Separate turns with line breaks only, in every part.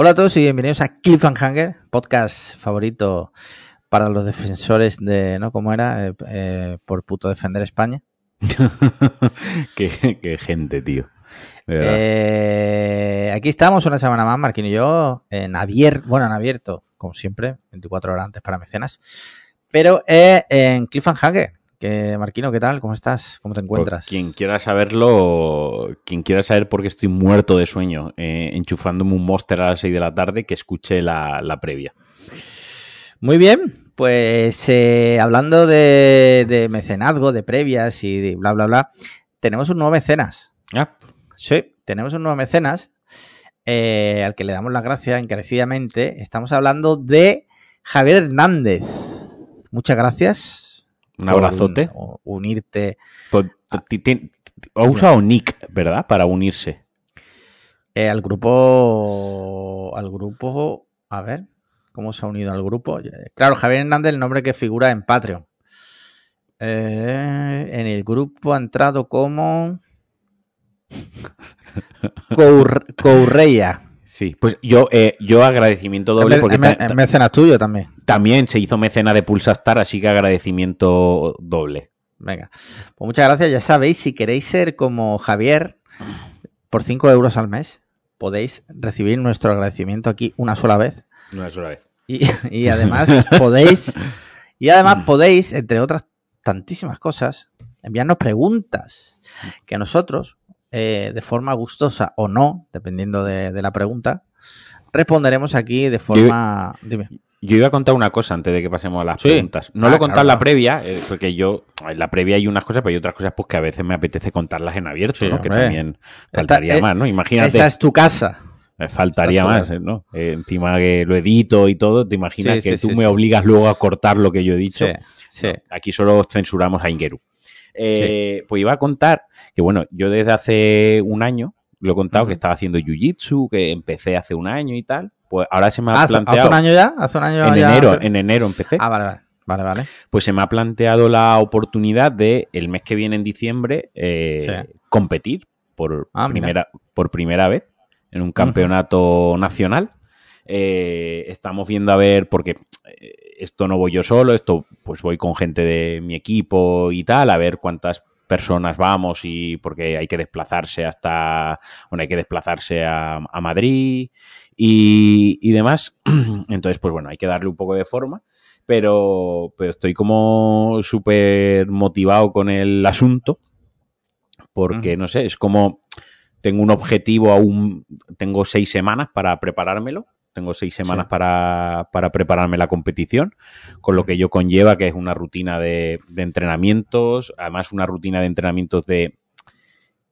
Hola a todos y bienvenidos a Cliffhanger, podcast favorito para los defensores de, ¿no? ¿Cómo era? Eh, eh, por puto defender España.
qué, gente, tío.
Eh, aquí estamos una semana más, Marquín y yo, en abierto, bueno, en abierto, como siempre, 24 horas antes para mecenas, pero en Cliffhanger, que, Marquino, ¿qué tal? ¿Cómo estás? ¿Cómo te encuentras?
Pues quien quiera saberlo, quien quiera saber por qué estoy muerto de sueño, eh, enchufándome un Monster a las 6 de la tarde, que escuche la, previa.
Muy bien, pues eh, hablando de, mecenazgo, de previas y de bla, bla, bla, tenemos un nuevo mecenas.
Ah.
Sí, tenemos un nuevo mecenas eh, al que le damos las gracias encarecidamente. Estamos hablando de Javier Hernández. Muchas gracias
un abrazote.
unirte.
Pues, ha usado Nick, ¿verdad? Para unirse.
Eh, al grupo. Al grupo. A ver. ¿Cómo se ha unido al grupo? Claro, Javier Hernández, el nombre que figura en Patreon. Eh, en el grupo ha entrado como. Courreia.
Sí, pues yo, eh, yo agradecimiento doble. porque
es mecenas tuyo también.
También se hizo mecena de Pulsastar, así que agradecimiento doble.
Venga, pues muchas gracias. Ya sabéis, si queréis ser como Javier, por 5 euros al mes, podéis recibir nuestro agradecimiento aquí una sola vez.
Una sola vez.
Y, además podéis, y además podéis, entre otras tantísimas cosas, enviarnos preguntas que nosotros eh, de forma gustosa o no, dependiendo de, la pregunta, responderemos aquí de forma...
Yo, Yo iba a contar una cosa antes de que pasemos a las preguntas. No lo he ah, contado en la previa, eh, porque yo, en la previa hay unas cosas, pero hay otras cosas pues que a veces me apetece contarlas en abierto, ¿no? Que también faltaría más, ¿no? Imagínate.
Esta es tu casa.
Me faltaría más, ¿no? Eh, encima que lo edito y todo, te imaginas que tú me obligas luego a cortar lo que yo he dicho. aquí solo censuramos a Ingeru. Eh, pues iba a contar que, bueno, yo desde hace un año, lo he contado, que estaba haciendo jiu-jitsu, que empecé hace un año y tal. Pues ahora se me ha planteado.
¿Hace un año ya? ¿Hace un año
en Enero, en enero empecé.
Ah, vale, vale. Vale, vale.
Pues se me ha planteado la oportunidad de el mes que viene en diciembre eh, competir por, ah, primera, por primera vez en un campeonato nacional. Eh, estamos viendo a ver, porque esto no voy yo solo, esto pues voy con gente de mi equipo y tal, a ver cuántas personas vamos y porque hay que desplazarse hasta, bueno, hay que desplazarse a, Madrid y, demás. Entonces, pues bueno, hay que darle un poco de forma, pero, pero estoy como súper motivado con el asunto porque, no sé, es como tengo un objetivo aún, tengo seis semanas para preparármelo tengo seis semanas para, prepararme la competición, con lo que yo conlleva, que es una rutina de, entrenamientos, además una rutina de entrenamientos de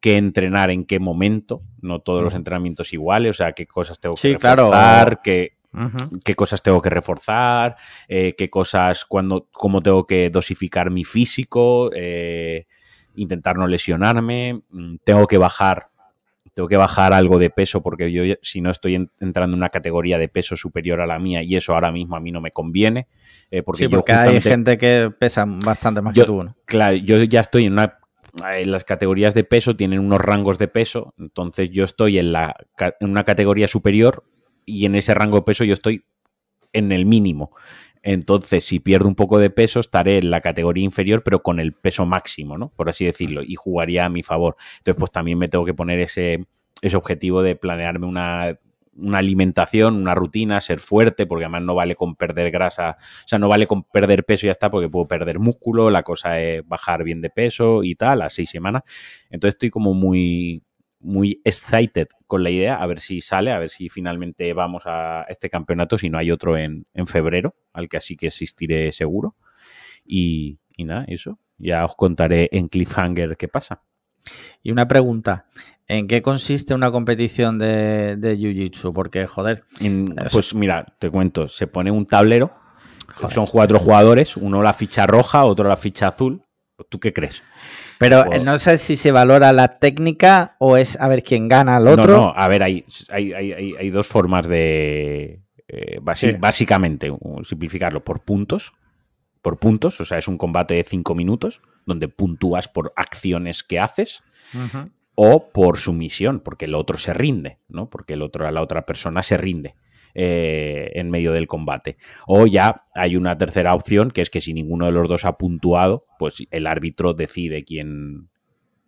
qué entrenar en qué momento, no todos los entrenamientos iguales, o sea, qué cosas tengo que reforzar, qué, cosas tengo que reforzar, eh, qué cosas, cuando, cómo tengo que dosificar mi físico, eh, intentar no lesionarme, mm, tengo que bajar tengo que bajar algo de peso porque yo si no estoy entrando en una categoría de peso superior a la mía y eso ahora mismo a mí no me conviene.
Eh, porque sí, porque hay gente que pesa bastante más que tú, ¿no?
Claro, yo ya estoy en una... En las categorías de peso tienen unos rangos de peso, entonces yo estoy en, la, en una categoría superior y en ese rango de peso yo estoy en el mínimo. Entonces, si pierdo un poco de peso, estaré en la categoría inferior, pero con el peso máximo, ¿no? Por así decirlo, y jugaría a mi favor. Entonces, pues también me tengo que poner ese, objetivo de planearme una, una alimentación, una rutina, ser fuerte, porque además no vale con perder grasa, o sea, no vale con perder peso y ya está, porque puedo perder músculo, la cosa es bajar bien de peso y tal, a seis semanas. Entonces estoy como muy, muy excited con la idea, a ver si sale, a ver si finalmente vamos a este campeonato, si no hay otro en, febrero, al que así que existiré seguro. Y, nada, eso. Ya os contaré en Cliffhanger qué pasa.
Y una pregunta, ¿en qué consiste una competición de, de Jiu-Jitsu? Porque, joder...
pues mira, te cuento, se pone un tablero, son cuatro jugadores, uno la ficha roja, otro la ficha azul. ¿Tú qué crees?
Pero no sé si se valora la técnica o es a ver quién gana al otro.
No, no, a ver, hay, hay, hay, hay dos formas de. Eh, básicamente, simplificarlo por puntos. Por puntos, o sea, es un combate de cinco minutos donde puntúas por acciones que haces. o por sumisión, porque el otro se rinde, ¿no? Porque el otro, la otra persona se rinde. Eh, en medio del combate. O ya hay una tercera opción, que es que si ninguno de los dos ha puntuado, pues el árbitro decide quién,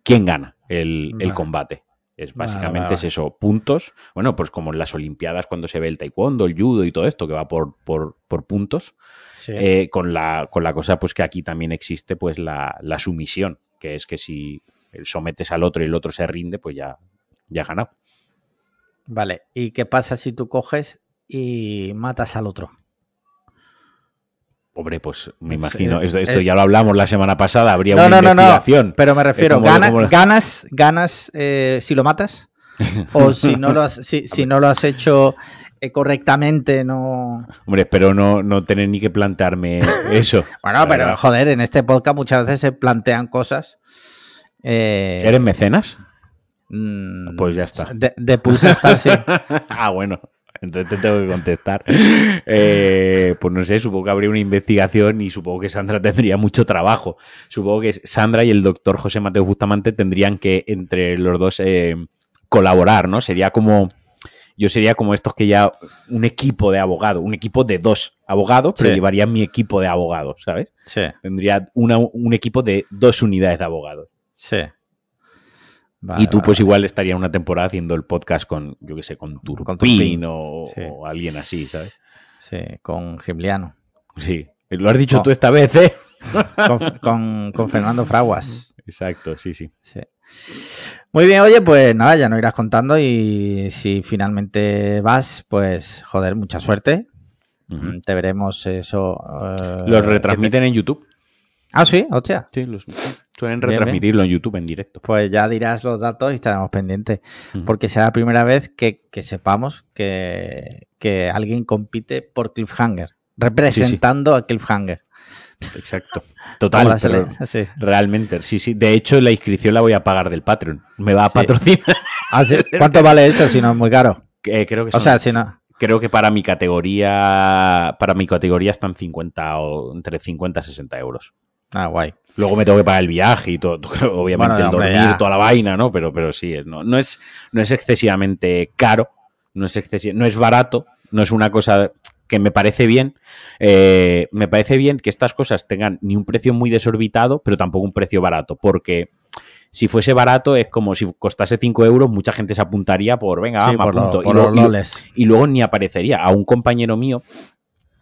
quién gana el, combate. Es básicamente es eso, puntos. Bueno, pues como en las Olimpiadas cuando se ve el taekwondo, el judo y todo esto, que va por, por, puntos. Eh, con, la, con la cosa, pues que aquí también existe, pues la, la sumisión, que es que si sometes al otro y el otro se rinde, pues ya, ya ha ganado.
Vale, ¿y qué pasa si tú coges y matas al otro.
Hombre, pues me imagino, esto, ya lo hablamos la semana pasada, habría una investigación.
pero me refiero, ganas, ganas eh, si lo matas o si no lo has, si, no lo has hecho eh, correctamente, no...
Hombre, espero no, no tener ni que plantearme eso.
bueno, pero joder, en este podcast muchas veces se plantean cosas.
Eh, ¿Eres mecenas?
Mm, pues ya está. De, de está, sí.
ah, bueno. Entonces te tengo que contestar. Eh, pues no sé, supongo que habría una investigación y supongo que Sandra tendría mucho trabajo. Supongo que Sandra y el doctor José Mateo Bustamante tendrían que entre los dos eh, colaborar, ¿no? Sería como. Yo sería como estos que ya. Un equipo de abogados, un equipo de dos abogados, pero llevaría mi equipo de abogados, ¿sabes?
Sí.
Tendría un equipo de dos unidades de abogados.
Sí
y tú, pues igual estaría una temporada haciendo el podcast con, yo qué sé, con Turpin, O, alguien así, ¿sabes?
Sí, con Gimliano.
Sí, lo has dicho tú esta vez, ¿eh?
Con, Fernando Fraguas.
Exacto, sí, sí,
Muy bien, oye, pues nada, ya nos irás contando y si finalmente vas, pues joder, mucha suerte. Te veremos eso.
Eh, Los retransmiten en YouTube.
Ah, sí, hostia.
Sí, los, suelen retransmitirlo en YouTube en directo.
Pues ya dirás los datos y estaremos pendientes. Porque será la primera vez que, sepamos que, alguien compite por Cliffhanger, representando a Cliffhanger.
Exacto. Total. Realmente, sí, sí. De hecho, la inscripción la voy a pagar del Patreon. Me va a patrocinar.
¿Ah, ¿Cuánto vale eso si no es muy caro?
creo que
O sea, si no.
Creo que para mi categoría, para mi categoría están 50 o entre 50 y 60 euros.
Ah, guay.
Luego me tengo que pagar el viaje y todo, obviamente el dormir, toda la vaina, ¿no? Pero, pero sí, no, no, es, no es excesivamente caro, no es, no es barato, no es una cosa que me parece bien. Eh, me parece bien que estas cosas tengan ni un precio muy desorbitado, pero tampoco un precio barato, porque si fuese barato es como si costase 5 euros, mucha gente se apuntaría por, venga, sí, y, luego, y, luego ni aparecería. A un compañero mío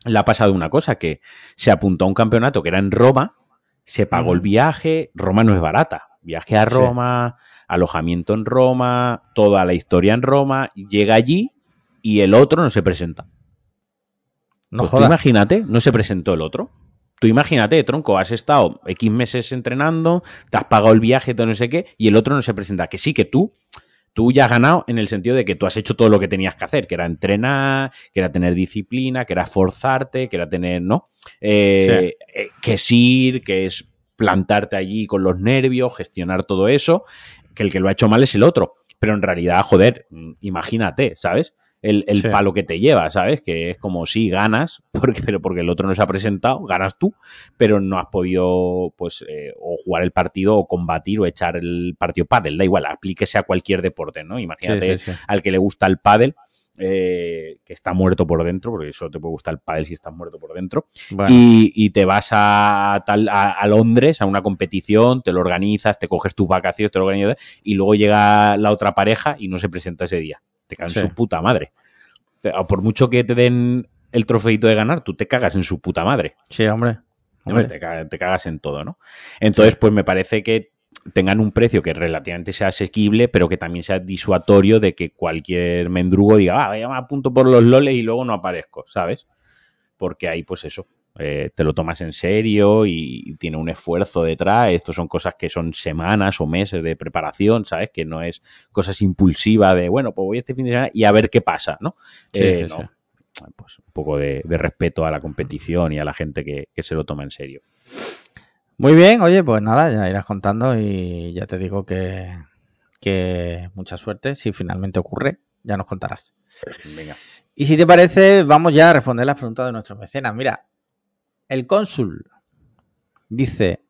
le ha pasado una cosa, que se apuntó a un campeonato que era en Roma, se pagó el viaje, Roma no es barata, viaje a Roma, alojamiento en Roma, toda la historia en Roma, llega allí y el otro no se presenta. No pues imagínate, no se presentó el otro. Tú imagínate, tronco, has estado X meses entrenando, te has pagado el viaje, todo no sé qué, y el otro no se presenta. Que sí, que tú, tú ya has ganado en el sentido de que tú has hecho todo lo que tenías que hacer, que era entrenar, que era tener disciplina, que era forzarte, que era tener, ¿no? Eh, eh, que es ir, que es plantarte allí con los nervios, gestionar todo eso, que el que lo ha hecho mal es el otro. Pero en realidad, joder, imagínate, ¿sabes? El, palo que te lleva, ¿sabes? Que es como si ganas, porque, pero porque el otro no se ha presentado, ganas tú, pero no has podido, pues, eh, o jugar el partido, o combatir, o echar el partido pádel, da igual, aplíquese a cualquier deporte, ¿no? Imagínate al que le gusta el pádel, eh, que está muerto por dentro, porque solo te puede gustar el pádel si estás muerto por dentro, y, te vas a, tal, a, Londres a una competición, te lo organizas, te coges tus vacaciones, te lo organizas, y luego llega la otra pareja y no se presenta ese día. Te cagas en su puta madre. Por mucho que te den el trofeito de ganar, tú te cagas en su puta madre.
Sí, hombre.
Te, cagas, en todo, ¿no? Entonces, pues me parece que tengan un precio que relativamente sea asequible, pero que también sea disuatorio de que cualquier mendrugo diga, ah, vaya, me apunto por los loles y luego no aparezco, ¿sabes? Porque ahí, pues eso, eh, te lo tomas en serio y, tiene un esfuerzo detrás. Estos son cosas que son semanas o meses de preparación, ¿sabes? Que no es cosas impulsivas de, bueno, pues voy este fin de semana y a ver qué pasa, ¿no? Sí, eh, sí, Pues un poco de, respeto a la competición y a la gente que se lo toma en serio.
Muy bien, oye, pues nada, ya irás contando y ya te digo que, que mucha suerte. Si finalmente ocurre, ya nos contarás. Venga. Y si te parece, vamos ya a responder las preguntas de nuestros mecenas. Mira, el cónsul dice: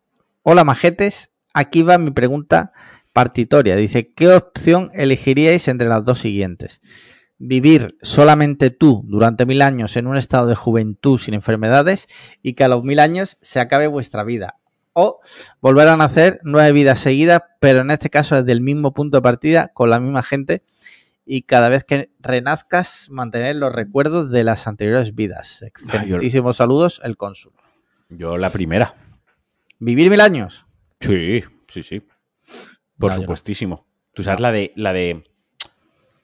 Hola majetes, aquí va mi pregunta partitoria. Dice, ¿qué opción elegiríais entre las dos siguientes? Vivir solamente tú durante mil años en un estado de juventud sin enfermedades y que a los mil años se acabe vuestra vida. O volver a nacer nueve vidas seguidas, pero en este caso desde el mismo punto de partida, con la misma gente y cada vez que renazcas mantener los recuerdos de las anteriores vidas. Excelentísimos saludos, el cónsul.
Yo la primera.
¿Vivir mil años?
Sí, sí, sí. Por supuestísimo. ¿Tú sabes la de la de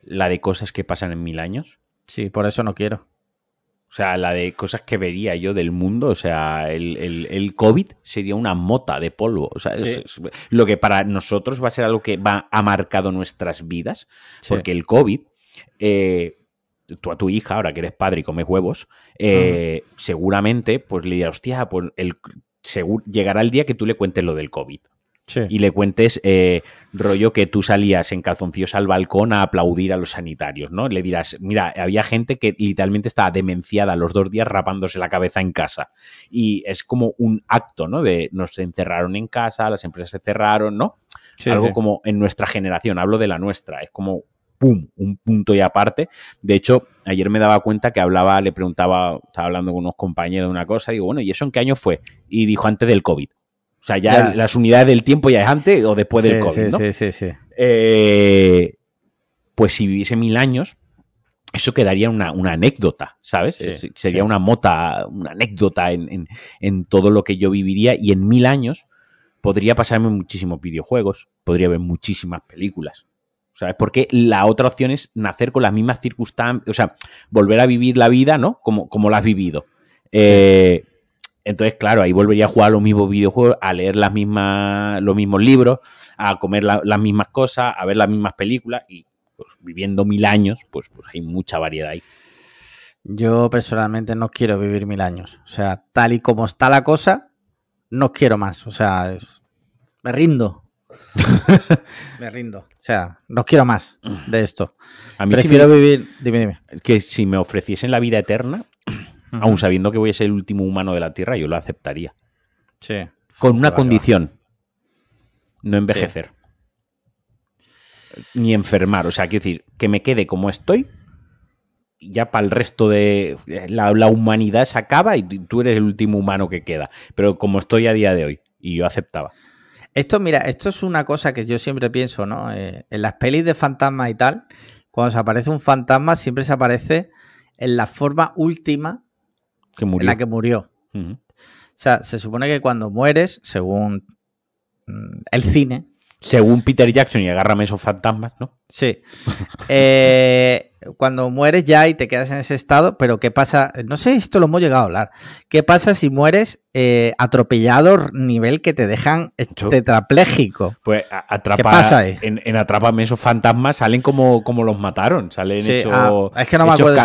la de cosas que pasan en mil años?
Sí, por eso no quiero.
O sea, la de cosas que vería yo del mundo, o sea, el, COVID sería una mota de polvo. O sea, lo que para nosotros va a ser algo que va ha marcado nuestras vidas, porque el COVID, eh, tú a tu hija, ahora que eres padre y comes huevos, eh, seguramente pues le dirás, hostia, pues el, llegará el día que tú le cuentes lo del COVID y le cuentes eh, rollo que tú salías en calzoncillos al balcón a aplaudir a los sanitarios, ¿no? Le dirás, mira, había gente que literalmente estaba demenciada los dos días rapándose la cabeza en casa. Y es como un acto, ¿no? De nos encerraron en casa, las empresas se cerraron, ¿no? Algo como en nuestra generación, hablo de la nuestra, es como ¡pum! Un punto y aparte. De hecho, ayer me daba cuenta que hablaba, le preguntaba, estaba hablando con unos compañeros de una cosa, y digo, bueno, ¿y eso en qué año fue? Y dijo antes del COVID. O sea, ya, las unidades del tiempo ya es antes o después del COVID, ¿no?
Sí, sí, sí.
Eh, pues si viviese mil años, eso quedaría una, anécdota, ¿sabes? Sería una mota, una anécdota en, todo lo que yo viviría y en mil años podría pasarme muchísimos videojuegos, podría ver muchísimas películas. ¿Sabes? Porque la otra opción es nacer con las mismas circunstancias, o sea, volver a vivir la vida, ¿no? Como, como la has vivido. Eh, entonces, claro, ahí volvería a jugar los mismos videojuegos, a leer las mismas, los mismos libros, a comer las mismas cosas, a ver las mismas películas y pues, viviendo mil años, pues, pues hay mucha variedad ahí.
Yo personalmente no quiero vivir mil años. O sea, tal y como está la cosa, no quiero más. O sea, me rindo. me rindo. O sea, no quiero más de esto. A mí Prefiero vivir. Dime, dime.
Que si me ofreciesen la vida eterna, Aún sabiendo que voy a ser el último humano de la Tierra, yo lo aceptaría.
Sí.
Con una condición. No envejecer. Ni enfermar. O sea, quiero decir, que me quede como estoy. Ya para el resto de. La, humanidad se acaba y tú eres el último humano que queda. Pero como estoy a día de hoy. Y yo aceptaba.
Esto, mira, esto es una cosa que yo siempre pienso, ¿no? Eh, en las pelis de fantasma y tal, cuando se aparece un fantasma, siempre se aparece en la forma última en la que murió. O sea, se supone que cuando mueres, según mm, el cine.
Según Peter Jackson y agárrame esos fantasmas, ¿no?
Sí. Eh, cuando mueres ya y te quedas en ese estado, pero ¿qué pasa? No sé, esto lo hemos llegado a hablar. ¿Qué pasa si mueres eh, atropellado nivel que te dejan tetrapléjico?
Pues atrapa, ¿Qué pasa ahí? En, en Atrápame esos fantasmas salen como, como los mataron, salen hechos, ah,
es que no me acuerdo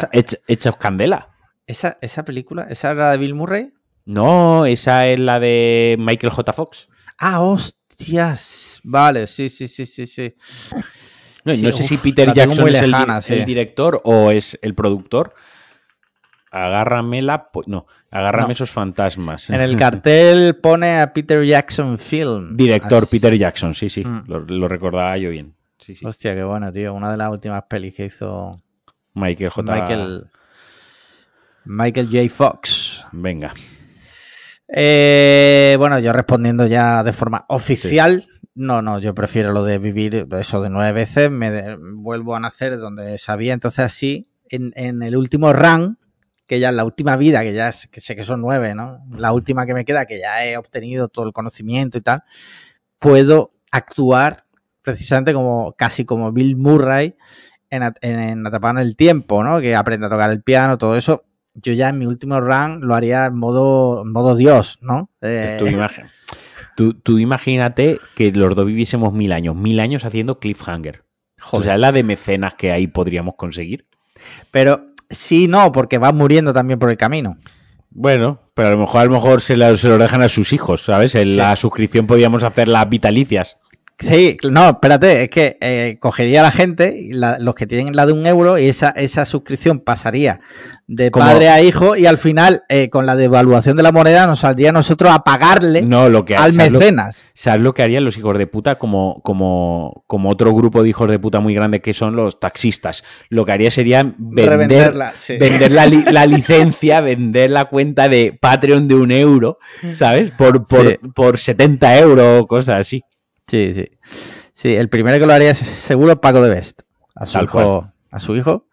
hechos candela.
¿Esa, ¿Esa película? ¿Esa era la de Bill Murray?
No, esa es la de Michael J. Fox.
Ah, hostias. Vale, sí, sí, sí, sí, sí.
No, sé si Peter Jackson es el, director o es el productor. Agárrame la. No, agárrame esos fantasmas.
En el cartel pone a Peter Jackson Film.
Director Peter Jackson, sí, sí. Mm. Lo, recordaba yo bien.
Hostia, qué bueno, tío. Una de las últimas pelis que hizo
Michael J.
Michael, Michael J. Fox.
Venga.
Eh, bueno, yo respondiendo ya de forma oficial. No, no, yo prefiero lo de vivir eso de nueve veces. Me vuelvo a nacer donde sabía. Entonces, así, en, el último run, que ya en la última vida, que ya que sé que son nueve, ¿no? La última que me queda, que ya he obtenido todo el conocimiento y tal, puedo actuar precisamente como casi como Bill Murray en, en, en Atrapado en el Tiempo, ¿no? Que aprende a tocar el piano, todo eso yo ya en mi último run lo haría en modo, modo Dios, ¿no?
Eh... Tú, imagínate que los dos viviésemos mil años, mil años haciendo cliffhanger. O sea, la de mecenas que ahí podríamos conseguir.
Pero sí, no, porque van muriendo también por el camino.
Bueno, pero a lo mejor a lo mejor se, lo, se lo dejan a sus hijos, ¿sabes? En la suscripción podríamos hacer las vitalicias.
Sí, no, espérate, es que eh, cogería la gente, los que tienen la de un euro, y esa, esa suscripción pasaría de padre a hijo, y al final, eh, con la devaluación de la moneda, nos saldría a nosotros a pagarle
no, lo que,
al mecenas.
¿Sabes lo que harían los hijos de puta como, como, como otro grupo de hijos de puta muy grande que son los taxistas? Lo que haría sería vender, vender la, la, licencia, vender la cuenta de Patreon de un euro, ¿sabes? Por, por, por 70 euros o cosas así.
Sí, sí. Sí, el primero que lo haría es seguro Paco de Best. A su hijo. A su hijo.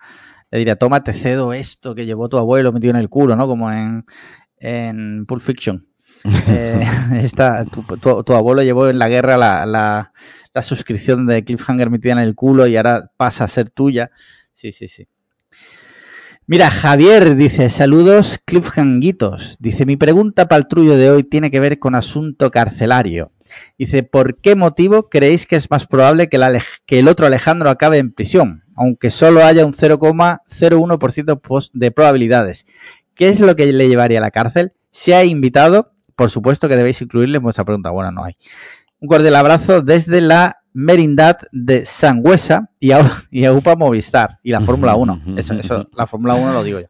Le diría, toma, te cedo esto que llevó tu abuelo metido en el culo, ¿no? Como en, en Pulp Fiction. eh, tu, abuelo llevó en la guerra la, la, la, suscripción de Cliffhanger metida en el culo y ahora pasa a ser tuya. Sí, sí, sí. Mira, Javier dice, saludos cliffhanguitos. Dice, mi pregunta para el trullo de hoy tiene que ver con asunto carcelario. Dice, ¿por qué motivo creéis que es más probable que, el otro Alejandro acabe en prisión? Aunque solo haya un 0,01% de probabilidades. ¿Qué es lo que le llevaría a la cárcel? ¿Se ha invitado? Por supuesto que debéis incluirle en vuestra pregunta. Bueno, no hay. Un cordial abrazo desde la Merindad de Sangüesa y a, y UPA Movistar y la Fórmula 1. Eso, eso, la Fórmula 1 lo digo yo.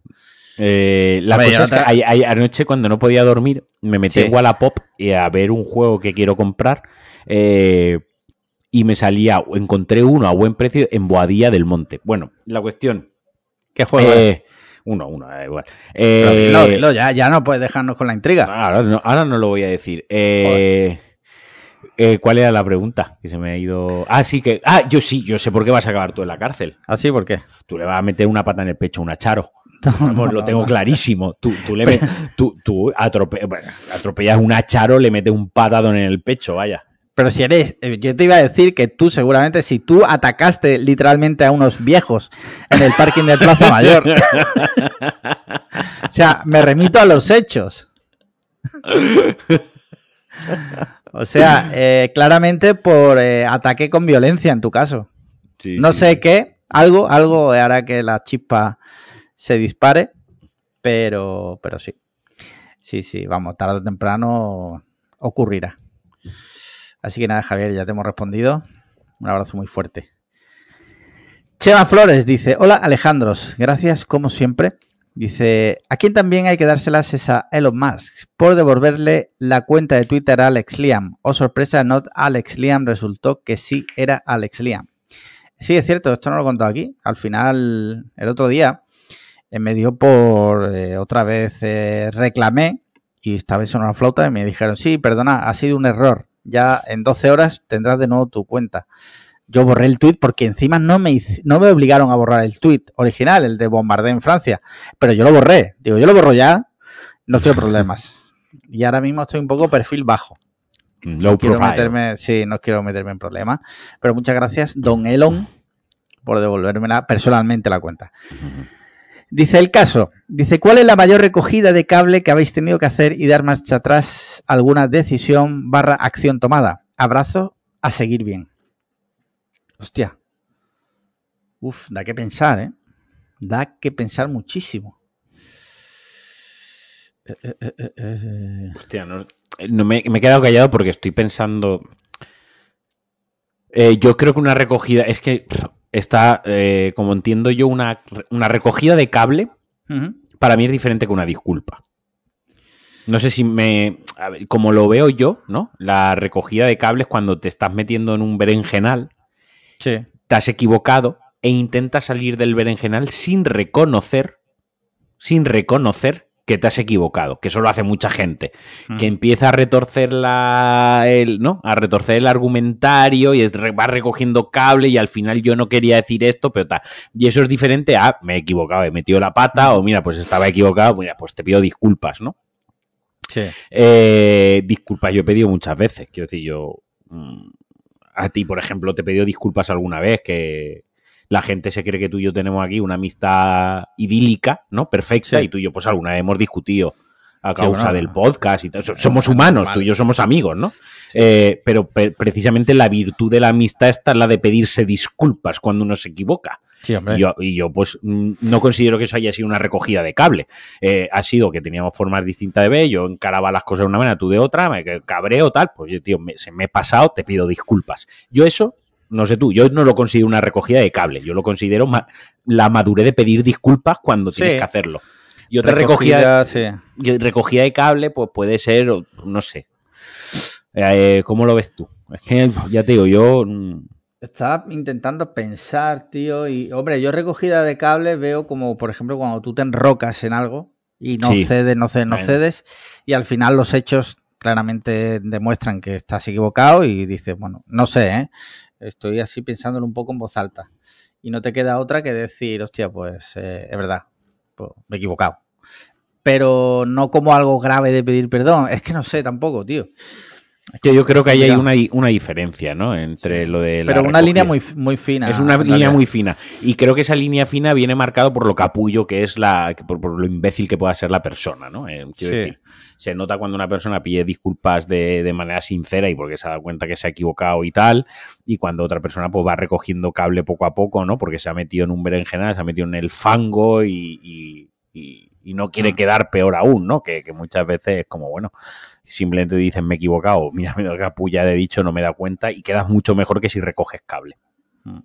Eh, la cosa es que anoche cuando no podía dormir me metí en Wallapop a ver un juego que quiero comprar eh, y me salía, encontré uno a buen precio en Boadilla del Monte. Bueno, la cuestión...
¿Qué juego
eh, Uno, uno, igual.
ya, ya no puedes dejarnos con la intriga.
Ahora no, ahora no lo voy a decir. Eh, eh, ¿Cuál era la pregunta? Que se me ha ido. Ah, sí, que. Ah, yo sí, yo sé por qué vas a acabar tú en la cárcel.
¿Ah, sí? ¿Por qué?
Tú le vas a meter una pata en el pecho a una charo. lo tengo clarísimo. Tú, tú, le tú, tú atropellas una charo, le metes un patado en el pecho, vaya.
Pero si eres, eh, yo te iba a decir que tú seguramente, si tú atacaste literalmente a unos viejos en el parking de Plaza Mayor. o sea, me remito a los hechos. O sea, eh, claramente por eh, ataque con violencia en tu caso. no sé qué, algo, algo hará que la chispa se dispare, pero, pero sí. Sí, sí, vamos, tarde o temprano ocurrirá. Así que nada, Javier, ya te hemos respondido. Un abrazo muy fuerte. Chema Flores dice, hola Alejandros, gracias como siempre Dice, a quién también hay que dárselas es a Elon Musk por devolverle la cuenta de Twitter a Alex Liam. Oh sorpresa, not Alex Liam, resultó que sí era Alex Liam. Sí, es cierto, esto no lo he contado aquí. Al final, el otro día, eh, me dio por eh, otra vez eh, reclamé y esta vez sonó una flauta y me dijeron, sí, perdona, ha sido un error. Ya en 12 horas tendrás de nuevo tu cuenta yo borré el tweet porque encima no me, no me obligaron a borrar el tweet original, el de Bombardé en Francia. Pero yo lo borré. Digo, yo lo borro ya, no quiero problemas. Y ahora mismo estoy un poco perfil bajo.
Mm, no quiero
meterme, sí, no quiero meterme en problemas. Pero muchas gracias, don Elon, por devolverme personalmente la cuenta. Dice el caso, dice, ¿cuál es la mayor recogida de cable que habéis tenido que hacer y dar marcha atrás alguna decisión barra acción tomada? Abrazo, a seguir bien. Hostia. Uf, da que pensar, ¿eh? Da que pensar muchísimo.
Eh, eh, eh, Hostia, no, me, he quedado callado porque estoy pensando. yo creo que una recogida. Es que está, como entiendo yo, una, recogida de cable. Para mí es diferente que una disculpa. No sé si me. como lo veo yo, ¿no? La recogida de cables cuando te estás metiendo en un berenjenal te has equivocado e intentas salir del berenjenal sin reconocer, sin reconocer que te has equivocado, que eso lo hace mucha gente, que empieza a retorcer la, el, ¿no? A retorcer el argumentario y va recogiendo cable y al final yo no quería decir esto, pero tal. Y eso es diferente a me he equivocado, he metido la pata o mira, pues estaba equivocado, mira, pues te pido disculpas, ¿no?
Sí.
Eh, disculpas, yo he pedido muchas veces, quiero decir, yo... Mm, a ti, por ejemplo, te pedido disculpas alguna vez, que la gente se cree que tú y yo tenemos aquí una amistad idílica, ¿no? Perfecta, y tú y yo, pues alguna vez hemos discutido a causa del podcast y tal. Somos humanos, tú y yo somos amigos, ¿no? Eh, pero precisamente la virtud de la amistad está la de pedirse disculpas cuando uno se equivoca. Y, yo, pues, mm, no considero que eso haya sido una recogida de cable. Eh, ha sido que teníamos formas distintas de ver, yo encaraba las cosas de una manera, tú de otra, me cabreo, tal. Pues yo, tío, se me he pasado, te pido disculpas. Yo eso no sé tú, yo no lo considero una recogida de cable, yo lo considero la madurez de pedir disculpas cuando tienes que hacerlo. Y otra recogida, recogida, de cable, pues puede ser, no sé. Eh, ¿Cómo lo ves tú? Es que, ya te digo, yo...
Estaba intentando pensar, tío, y hombre, yo recogida de cable veo como, por ejemplo, cuando tú te enrocas en algo y no cedes, no cedes, no cedes, y al final los hechos claramente demuestran que estás equivocado y dices, bueno, no sé, ¿eh? estoy así pensándolo un poco en voz alta. Y no te queda otra que decir, hostia, pues eh, es verdad, pues, me he equivocado. Pero no como algo grave de pedir perdón. Es que no sé tampoco, tío.
Que yo creo que ahí hay una, una diferencia, ¿no? Entre lo de
la Pero una línea muy, muy fina.
Es una línea muy fina. Y creo que esa línea fina viene marcado por lo capullo que es la. por, lo imbécil que pueda ser la persona, ¿no? Eh, quiero decir se nota cuando una persona pide disculpas de, manera sincera y porque se ha dado cuenta que se ha equivocado y tal, y cuando otra persona pues va recogiendo cable poco a poco, ¿no? Porque se ha metido en un berenjenal, se ha metido en el fango y, no quiere mm. quedar peor aún, ¿no? Que, muchas veces es como, bueno, simplemente dicen me he equivocado, mira, me da puya de dicho, no me da cuenta y quedas mucho mejor que si recoges cable. Mm.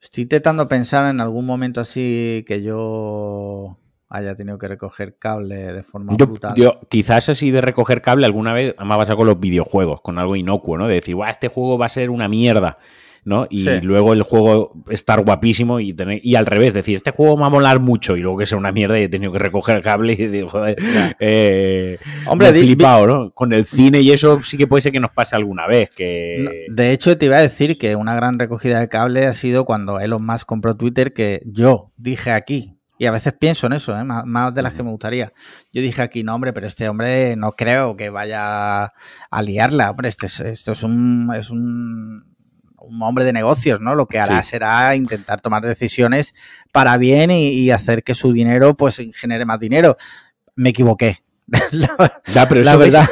Estoy intentando pensar en algún momento así que yo haya tenido que recoger cable de forma brutal.
Yo, quizás así de recoger cable alguna vez me ha pasado con los videojuegos, con algo inocuo, ¿no? De decir, este juego va a ser una mierda. ¿No? Y luego el juego estar guapísimo y tener, y al revés, decir, este juego me va a molar mucho y luego que sea una mierda y he tenido que recoger cable y digo, joder, eh, Hombre, flipado, ¿no? Con el cine y eso sí que puede ser que nos pase alguna vez. Que...
de hecho, te iba a decir que una gran recogida de cable ha sido cuando Elon Musk compró Twitter, que yo dije aquí, y a veces pienso en eso, ¿eh? más, de las que me gustaría. Yo dije aquí, no, hombre, pero este hombre no creo que vaya a liarla. Hombre, este esto es un, es un, hombre de negocios, ¿no? Lo que hará será intentar tomar decisiones para bien y, hacer que su dinero, pues, genere más dinero. Me equivoqué.
la, pero la verdad.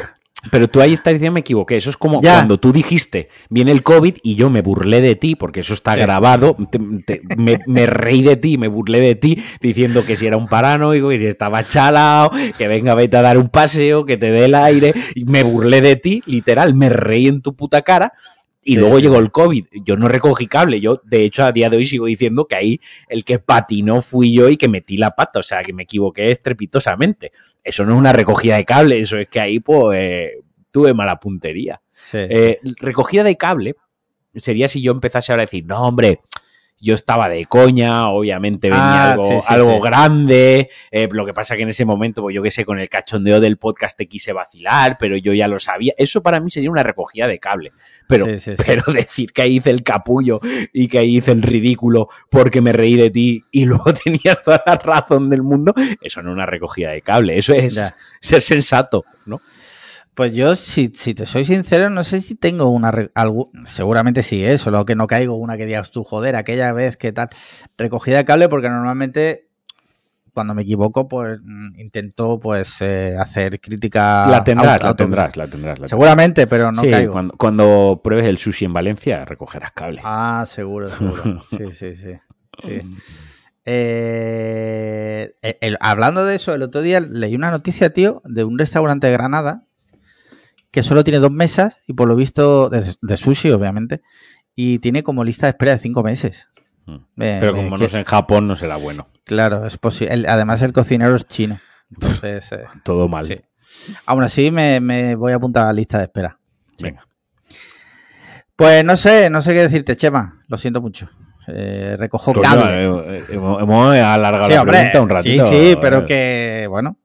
Pero tú ahí estás diciendo me equivoqué. Eso es como cuando tú dijiste, viene el COVID y yo me burlé de ti, porque eso está grabado, me, reí de ti, me burlé de ti, diciendo que si era un paranoico, que si estaba chalao, que venga, vete a dar un paseo, que te dé el aire. Y me burlé de ti, literal, me reí en tu puta cara y luego llegó el COVID. Yo no recogí cable. Yo, de hecho, a día de hoy sigo diciendo que ahí el que patinó fui yo y que metí la pata. O sea, que me equivoqué estrepitosamente. Eso no es una recogida de cable. Eso es que ahí, pues, eh, tuve mala puntería. Eh, recogida de cable sería si yo empezase ahora a decir, no, hombre, yo estaba de coña, obviamente venía ah, algo, grande, eh, lo que pasa que en ese momento, pues yo qué sé, con el cachondeo del podcast te quise vacilar, pero yo ya lo sabía. Eso para mí sería una recogida de cable. Pero, pero decir que ahí hice el capullo y que ahí hice el ridículo porque me reí de ti y luego tenías toda la razón del mundo, eso no es una recogida de cable, eso es ser sensato, ¿no?
Pues yo, si, si, te soy sincero, no sé si tengo una. Algo, seguramente sí, ¿eh? solo que no caigo una que digas tú, joder, aquella vez que tal. Recogida de cable, porque normalmente cuando me equivoco, pues mm, intento pues eh, hacer crítica.
La tendrás, la tendrás, la tendrás,
Seguramente, pero no caigo.
Cuando, cuando, pruebes el sushi en Valencia, recogerás cable.
Ah, seguro, seguro. sí, sí, sí. sí. Eh, hablando de eso, el otro día leí una noticia, tío, de un restaurante de Granada que solo tiene dos mesas y por lo visto de, sushi, obviamente, y tiene como lista de espera de cinco meses.
Hmm. Pero como no es en Japón, no será bueno.
Claro, es posible. Además, el cocinero es chino. Entonces, eh,
todo mal.
Aún así, me, voy a apuntar a la lista de espera. Venga. Pues no sé, no sé qué decirte, Chema. Lo siento mucho. Eh, recojo pues cable.
Eh, hemos, alargado la pregunta un ratito.
Sí, sí, pero que, bueno,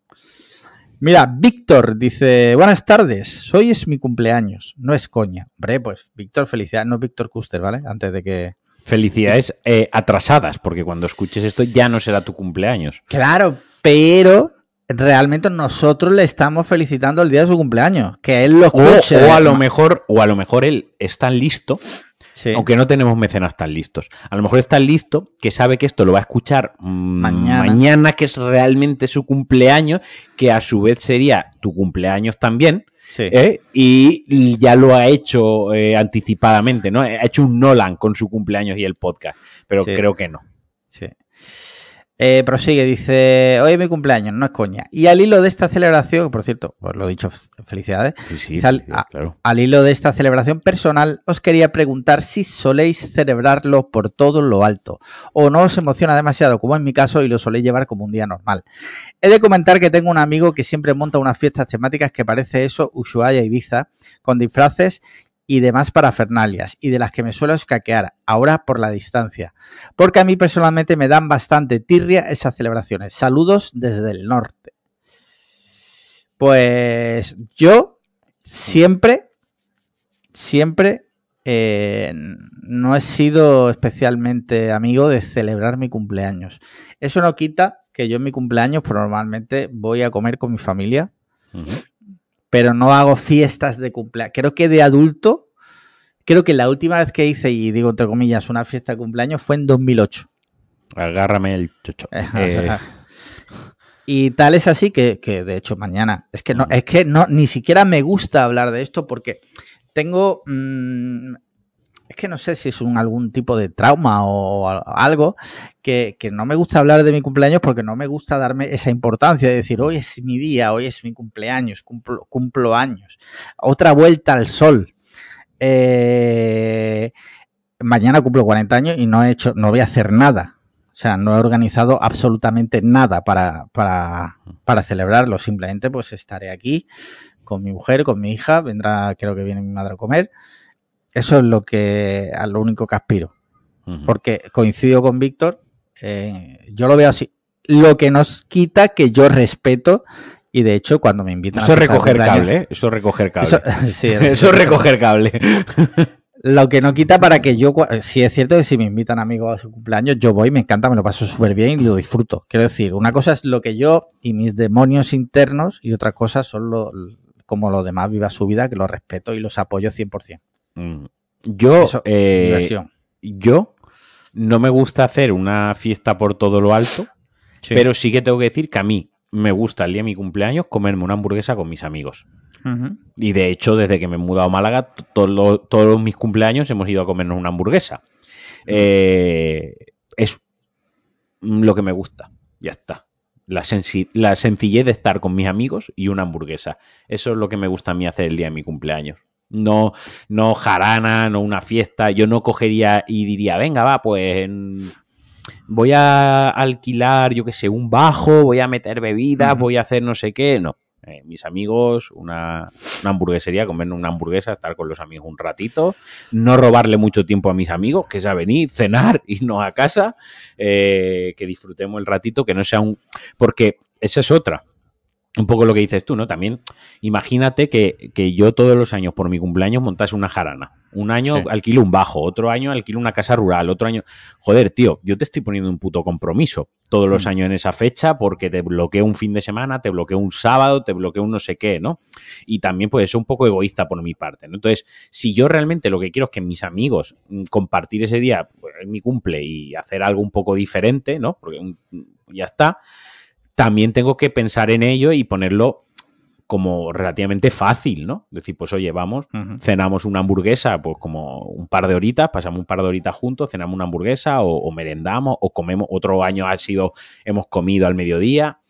Mira, Víctor dice, buenas tardes, hoy es mi cumpleaños, no es coña. Hombre, pues Víctor, felicidades, no Víctor Custer, ¿vale? Antes de que...
Felicidades eh, atrasadas, porque cuando escuches esto ya no será tu cumpleaños.
Claro, pero realmente nosotros le estamos felicitando el día de su cumpleaños, que él lo escuche.
O, a lo mejor, o a lo mejor él es tan aunque no tenemos mecenas tan listos. A lo mejor está listo que sabe que esto lo va a escuchar mm, mañana. que es realmente su cumpleaños, que a su vez sería tu cumpleaños también. ¿eh? y ya lo ha hecho eh, anticipadamente, ¿no? Ha hecho un Nolan con su cumpleaños y el podcast, pero creo que no.
Sí. Eh, prosigue, dice, hoy es mi cumpleaños, no es coña. Y al hilo de esta celebración, por cierto, os lo he dicho, felicidades. al, al, hilo de esta celebración personal, os quería preguntar si soléis celebrarlo por todo lo alto o no os emociona demasiado, como en mi caso, y lo soléis llevar como un día normal. He de comentar que tengo un amigo que siempre monta unas fiestas temáticas que parece eso, Ushuaia Ibiza, con disfraces y demás parafernalias y de las que me suelo escaquear ahora por la distancia, porque a mí personalmente me dan bastante tirria esas celebraciones. Saludos desde el norte. Pues yo siempre, siempre eh, no he sido especialmente amigo de celebrar mi cumpleaños. Eso no quita que yo en mi cumpleaños pues, normalmente voy a comer con mi familia pero no hago fiestas de cumpleaños. Creo que de adulto, creo que la última vez que hice, y digo entre comillas, una fiesta de cumpleaños fue en 2008.
Agárrame el chocho. Eh.
Y tal es así que, de hecho mañana, es que no, es que no, ni siquiera me gusta hablar de esto porque tengo, mm, que no sé si es un, algún tipo de trauma o algo, que, no me gusta hablar de mi cumpleaños porque no me gusta darme esa importancia de decir, hoy es mi día, hoy es mi cumpleaños, cumplo, cumplo años. Otra vuelta al sol. Eh, mañana cumplo 40 años y no he hecho, no voy a hacer nada. O sea, no he organizado absolutamente nada para, para, para celebrarlo. Simplemente pues estaré aquí con mi mujer, con mi hija, vendrá, creo que viene mi madre a comer eso es lo que a lo único que aspiro. Porque coincido con Víctor, eh, yo lo veo así. Lo que nos quita que yo respeto y de hecho cuando me invitan
eso a... Recoger cable, ¿eh? Eso es recoger cable. Eso, sí, eso es recoger cable.
Lo que no quita para que yo, si es cierto que si me invitan amigos a su cumpleaños, yo voy, me encanta, me lo paso súper bien y lo disfruto. Quiero decir, una cosa es lo que yo y mis demonios internos y otra cosa son lo, como los demás viva su vida, que los respeto y los apoyo 100%.
Mm. Yo, eh, yo no me gusta hacer una fiesta por todo lo alto, pero sí que tengo que decir que a mí me gusta el día de mi cumpleaños comerme una hamburguesa con mis amigos. Y de hecho, desde que me he mudado a Málaga, todos mis cumpleaños hemos ido a comernos una hamburguesa. Eh, es lo que me gusta. Ya está. La, la, sencillez de estar con mis amigos y una hamburguesa. Eso es lo que me gusta a mí hacer el día de mi cumpleaños. No, no jarana, no una fiesta. Yo no cogería y diría, venga, va, pues voy a alquilar, yo qué sé, un bajo, voy a meter bebidas, voy a hacer no sé qué. No. Eh, mis amigos, una, hamburguesería, comer una hamburguesa, estar con los amigos un ratito, no robarle mucho tiempo a mis amigos, que es a venir, cenar, irnos a casa, eh, que disfrutemos el ratito, que no sea un... Porque esa es otra un poco lo que dices tú, ¿no? También imagínate que, yo todos los años por mi cumpleaños montase una jarana. Un año alquilo un bajo, otro año alquilo una casa rural, otro año... Joder, tío, yo te estoy poniendo un puto compromiso todos los mm. años en esa fecha porque te bloqueo un fin de semana, te bloqueo un sábado, te bloqueo un no sé qué, ¿no? Y también puede ser un poco egoísta por mi parte, ¿no? Entonces, si yo realmente lo que quiero es que mis amigos mm, compartir ese día, pues, mi cumple y hacer algo un poco diferente, ¿no? Porque ya está también tengo que pensar en ello y ponerlo como relativamente fácil, ¿no? Decir, pues oye, vamos, cenamos una hamburguesa, pues como un par de horitas, pasamos un par de horitas juntos, cenamos una hamburguesa o, merendamos o comemos, otro año ha sido, hemos comido al mediodía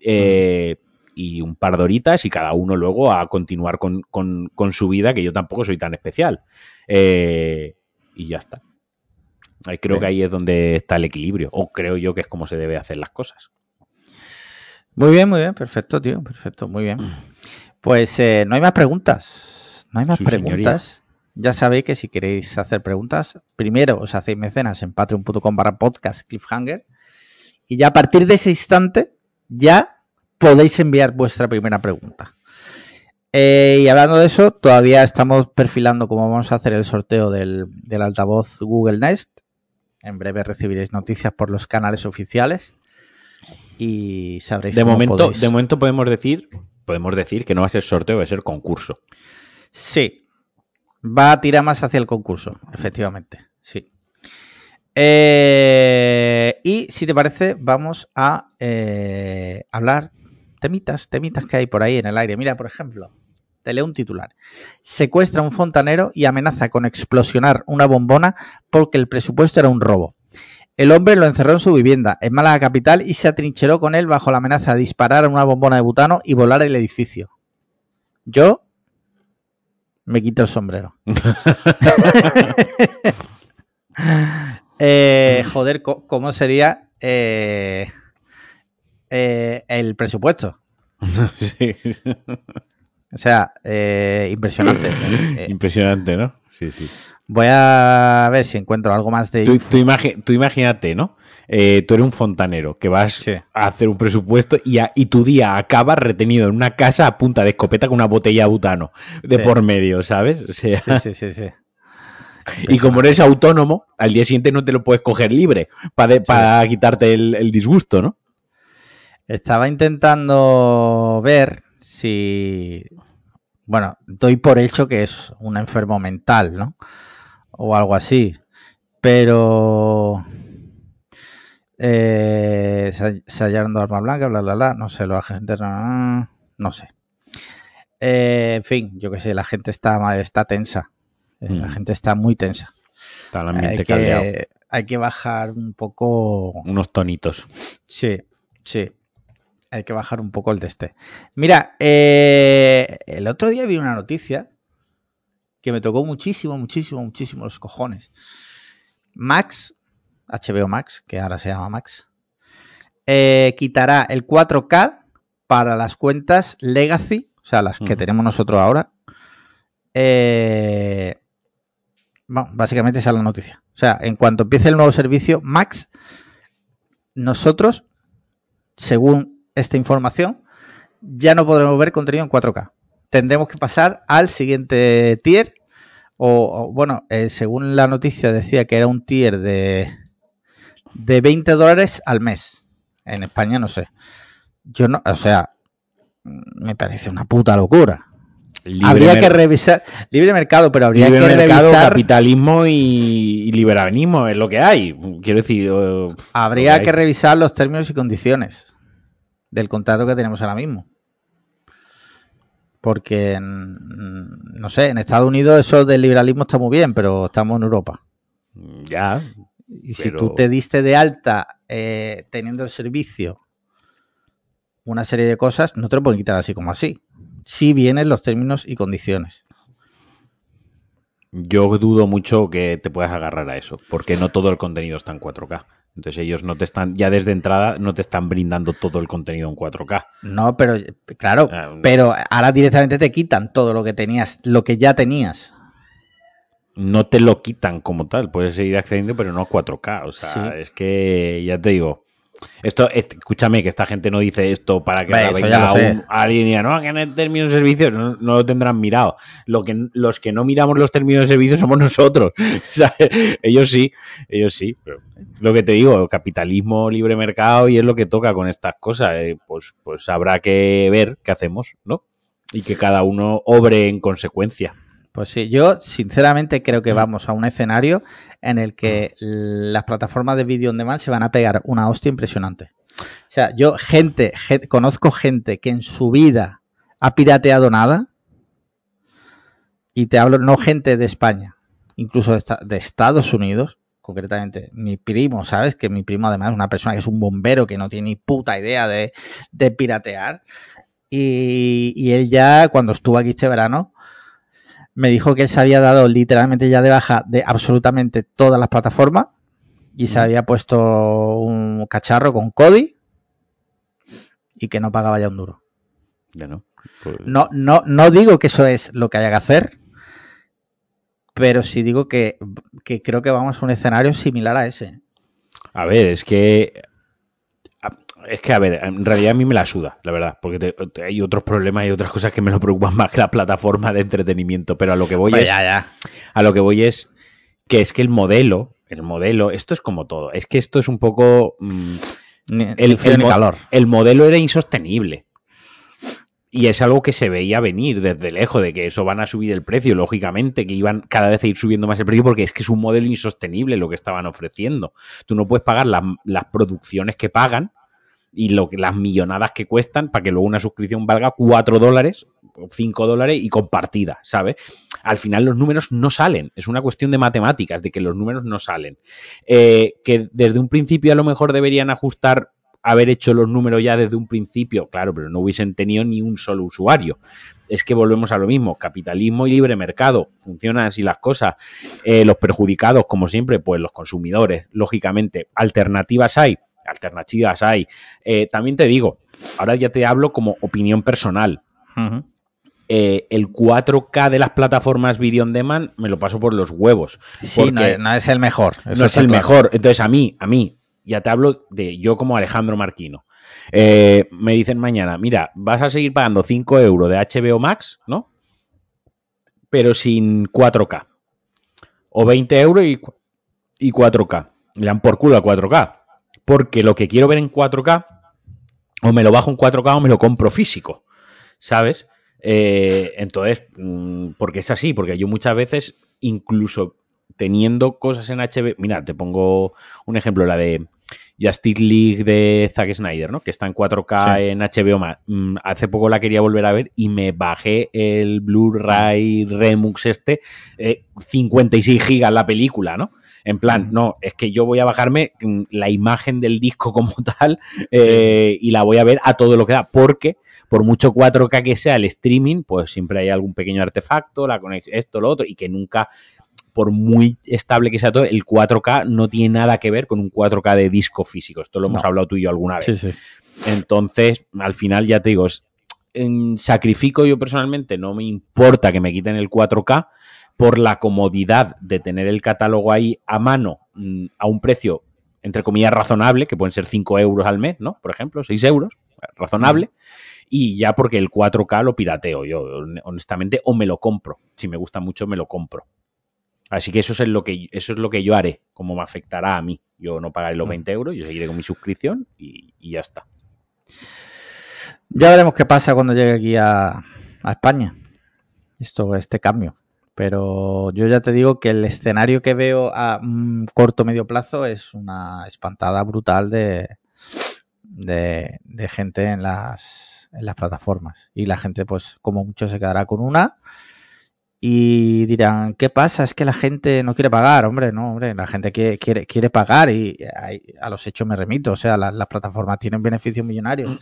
eh, y un par de horitas y cada uno luego a continuar con, su vida, que yo tampoco soy tan especial. Eh, y ya está. Creo que ahí es donde está el equilibrio, o creo yo que es como se debe hacer las cosas.
Muy bien, muy bien, perfecto, tío, perfecto, muy bien. Pues eh, no hay más preguntas, no hay más preguntas. Ya sabéis que si queréis hacer preguntas, primero os hacéis mecenas en patreon.com barra podcast cliffhanger y ya a partir de ese instante ya podéis enviar vuestra primera pregunta. Eh, y hablando de eso, todavía estamos perfilando cómo vamos a hacer el sorteo del, del altavoz Google Nest. En breve recibiréis noticias por los canales oficiales y sabréis
de momento De momento podemos decir, podemos decir que no va a ser sorteo, va a ser concurso.
Sí, va a tirar más hacia el concurso, efectivamente, sí. Eh, y si te parece, vamos a eh, hablar temitas, temitas que hay por ahí en el aire. Mira, por ejemplo, te leo un titular. Secuestra a un fontanero y amenaza con explosionar una bombona porque el presupuesto era un robo. El hombre lo encerró en su vivienda, en Málaga capital, y se atrincheró con él bajo la amenaza de disparar una bombona de butano y volar el edificio. Yo me quito el sombrero. Eh, joder, ¿cómo sería eh, eh, el presupuesto? O sea, impresionante.
impresionante, ¿no? Sí, sí.
Voy a ver si encuentro algo más de...
Tú, tú, imagínate, ¿no? Eh, tú eres un fontanero que vas a hacer un presupuesto y, y, tu día acaba retenido en una casa a punta de escopeta con una botella de butano de por medio, ¿sabes?
sí, sí, sí, sí.
Y como eres autónomo, al día siguiente no te lo puedes coger libre para, quitarte el, el disgusto, ¿no?
Estaba intentando ver si... Bueno, doy por hecho que es un enfermo mental, ¿no? o algo así. Pero eh, se hallaron dos armas blancas, bla, bla, bla. No sé, los agentes no, no sé. Eh, en fin, yo qué sé, la gente está, está tensa. Eh, la mm. gente está muy tensa.
Está el ambiente hay que,
hay que bajar un poco.
Unos tonitos.
Sí, sí. Hay que bajar un poco el de este. Mira, eh, el otro día vi una noticia que me tocó muchísimo, muchísimo, muchísimo los cojones. Max, HBO Max, que ahora se llama Max, eh, quitará el 4K para las cuentas Legacy, o sea, las que tenemos nosotros ahora. Eh, bueno, básicamente esa es la noticia. O sea, en cuanto empiece el nuevo servicio, Max, nosotros, según esta información, ya no podremos ver contenido en 4K tendremos que pasar al siguiente tier. O, bueno, eh, según la noticia decía que era un tier de, de 20 dólares al mes. En España no sé. Yo no, o sea, me parece una puta locura. habría que revisar libre mercado, pero habría que revisar
capitalismo y, liberalismo es lo que hay. Quiero decir,
habría que revisar los términos y condiciones del contrato que tenemos ahora mismo. Porque, no sé, en Estados Unidos eso del liberalismo está muy bien, pero estamos en Europa.
Ya.
Y si tú te diste de alta eh, teniendo el servicio una serie de cosas, no te lo pueden quitar así como así. Si vienen los términos y condiciones.
Yo dudo mucho que te puedas agarrar a eso, porque no todo el contenido está en 4K. Entonces ellos no te están, ya desde entrada, no te están brindando todo el contenido en 4K.
No, pero claro, ah, pero ahora directamente te quitan todo lo que tenías, lo que ya tenías.
No te lo quitan como tal, puedes seguir accediendo, pero no a 4K. O sea, es que ya te digo, esto, escúchame, que esta gente no dice esto para que venga un, alguien y diga, no, que en el término de servicio no, lo tendrán mirado. Lo que, los que no miramos los términos de servicio somos nosotros. ellos sí, ellos sí. lo que te digo, capitalismo, libre mercado y es lo que toca con estas cosas. Eh, pues, pues habrá que ver qué hacemos, ¿no? Y que cada uno obre en consecuencia.
Pues sí, yo sinceramente creo que vamos a un escenario en el que las plataformas de vídeo on demand se van a pegar una hostia impresionante. O sea, yo gente, conozco gente que en su vida ha pirateado nada y te hablo no gente de España, incluso de, Estados Unidos, concretamente mi primo, ¿sabes? Que mi primo además es una persona que es un bombero que no tiene ni puta idea de, piratear. Y, y, él ya, cuando estuvo aquí este verano, me dijo que él se había dado literalmente ya de baja de absolutamente todas las plataformas y se había puesto un cacharro con Cody y que no pagaba ya un duro.
Ya no.
Pues no, no, no digo que eso es lo que haya que hacer, pero sí digo que, que creo que vamos a un escenario similar a ese.
A ver, es que es que, a ver, en realidad a mí me la suda, la verdad, porque hay otros problemas y otras cosas que me lo preocupan más que la plataforma de entretenimiento, pero a lo que voy es... A lo que voy es que es que el modelo, el modelo, esto es como todo, es que esto es un poco... Mm, el, calor. el modelo era insostenible. Y es algo que se veía venir desde lejos, de que eso van a subir el precio, lógicamente, que iban cada vez a ir subiendo más el precio, porque es que es un modelo insostenible lo que estaban ofreciendo. Tú no puedes pagar las producciones que pagan y lo, las millonadas que cuestan para que luego una suscripción valga 4 dólares o 5 dólares y compartida, ¿sabes? Al final los números no salen, es una cuestión de matemáticas, de que los números no salen. Eh, que desde un principio a lo mejor deberían ajustar haber hecho los números ya desde un principio, claro, pero no hubiesen tenido ni un solo usuario. Es que volvemos a lo mismo, capitalismo y libre mercado, funcionan así las cosas. Eh, los perjudicados, como siempre, pues los consumidores, lógicamente, alternativas hay, alternativas hay. Eh, también te digo, ahora ya te hablo como opinión personal. Eh, el 4K de las plataformas video on demand me lo paso por los huevos.
Sí, no es, el mejor.
No es el mejor. Entonces, a mí, a mí, ya te hablo de yo como Alejandro Marquino. Eh, me dicen mañana, mira, vas a seguir pagando 5 euros de HBO Max, ¿no? Pero sin 4K. O 20 euros y, y 4K. Le dan por culo a 4K porque lo que quiero ver en 4K, o me lo bajo en 4K o me lo compro físico, ¿sabes? Eh, entonces, mm, porque es así, porque yo muchas veces, incluso teniendo cosas en HB, mira, te pongo un ejemplo, la de Justice League de Zack Snyder, ¿no? Que está en 4K en HBO. Mm, hace poco la quería volver a ver y me bajé el Blu-ray Remux este, 56 eh, gigas la película, ¿no? En plan, no, es que yo voy a bajarme mm, la imagen del disco como tal eh, y la voy a ver a todo lo que da, porque por mucho 4K que sea el streaming, pues siempre hay algún pequeño artefacto, la conexión, esto, lo otro, y que nunca, por muy estable que sea todo, el 4K no tiene nada que ver con un 4K de disco físico. Esto lo hemos hablado tú y yo alguna vez. Entonces, al final ya te digo, en sacrifico yo personalmente, no me importa que me quiten el 4K, por la comodidad de tener el catálogo ahí a mano mm, a un precio, entre comillas, razonable, que pueden ser 5 euros al mes, ¿no? Por ejemplo, 6 euros, razonable. Y ya porque el 4K lo pirateo yo, honestamente, o me lo compro. Si me gusta mucho, me lo compro. Así que eso es lo que, eso es lo que yo haré, como me afectará a mí. Yo no pagaré los 20 mm. euros, yo seguiré con mi suscripción y, ya está.
Ya veremos qué pasa cuando llegue aquí a, a España. Esto, este cambio. Pero yo ya te digo que el escenario que veo a corto medio plazo es una espantada brutal de, de, gente en las, en las plataformas. Y la gente, pues, como mucho, se quedará con una. Y dirán, ¿qué pasa? Es que la gente no quiere pagar, hombre, no, hombre, la gente quiere, quiere, quiere pagar y a, los hechos me remito, o sea, las plataformas tienen beneficios millonarios,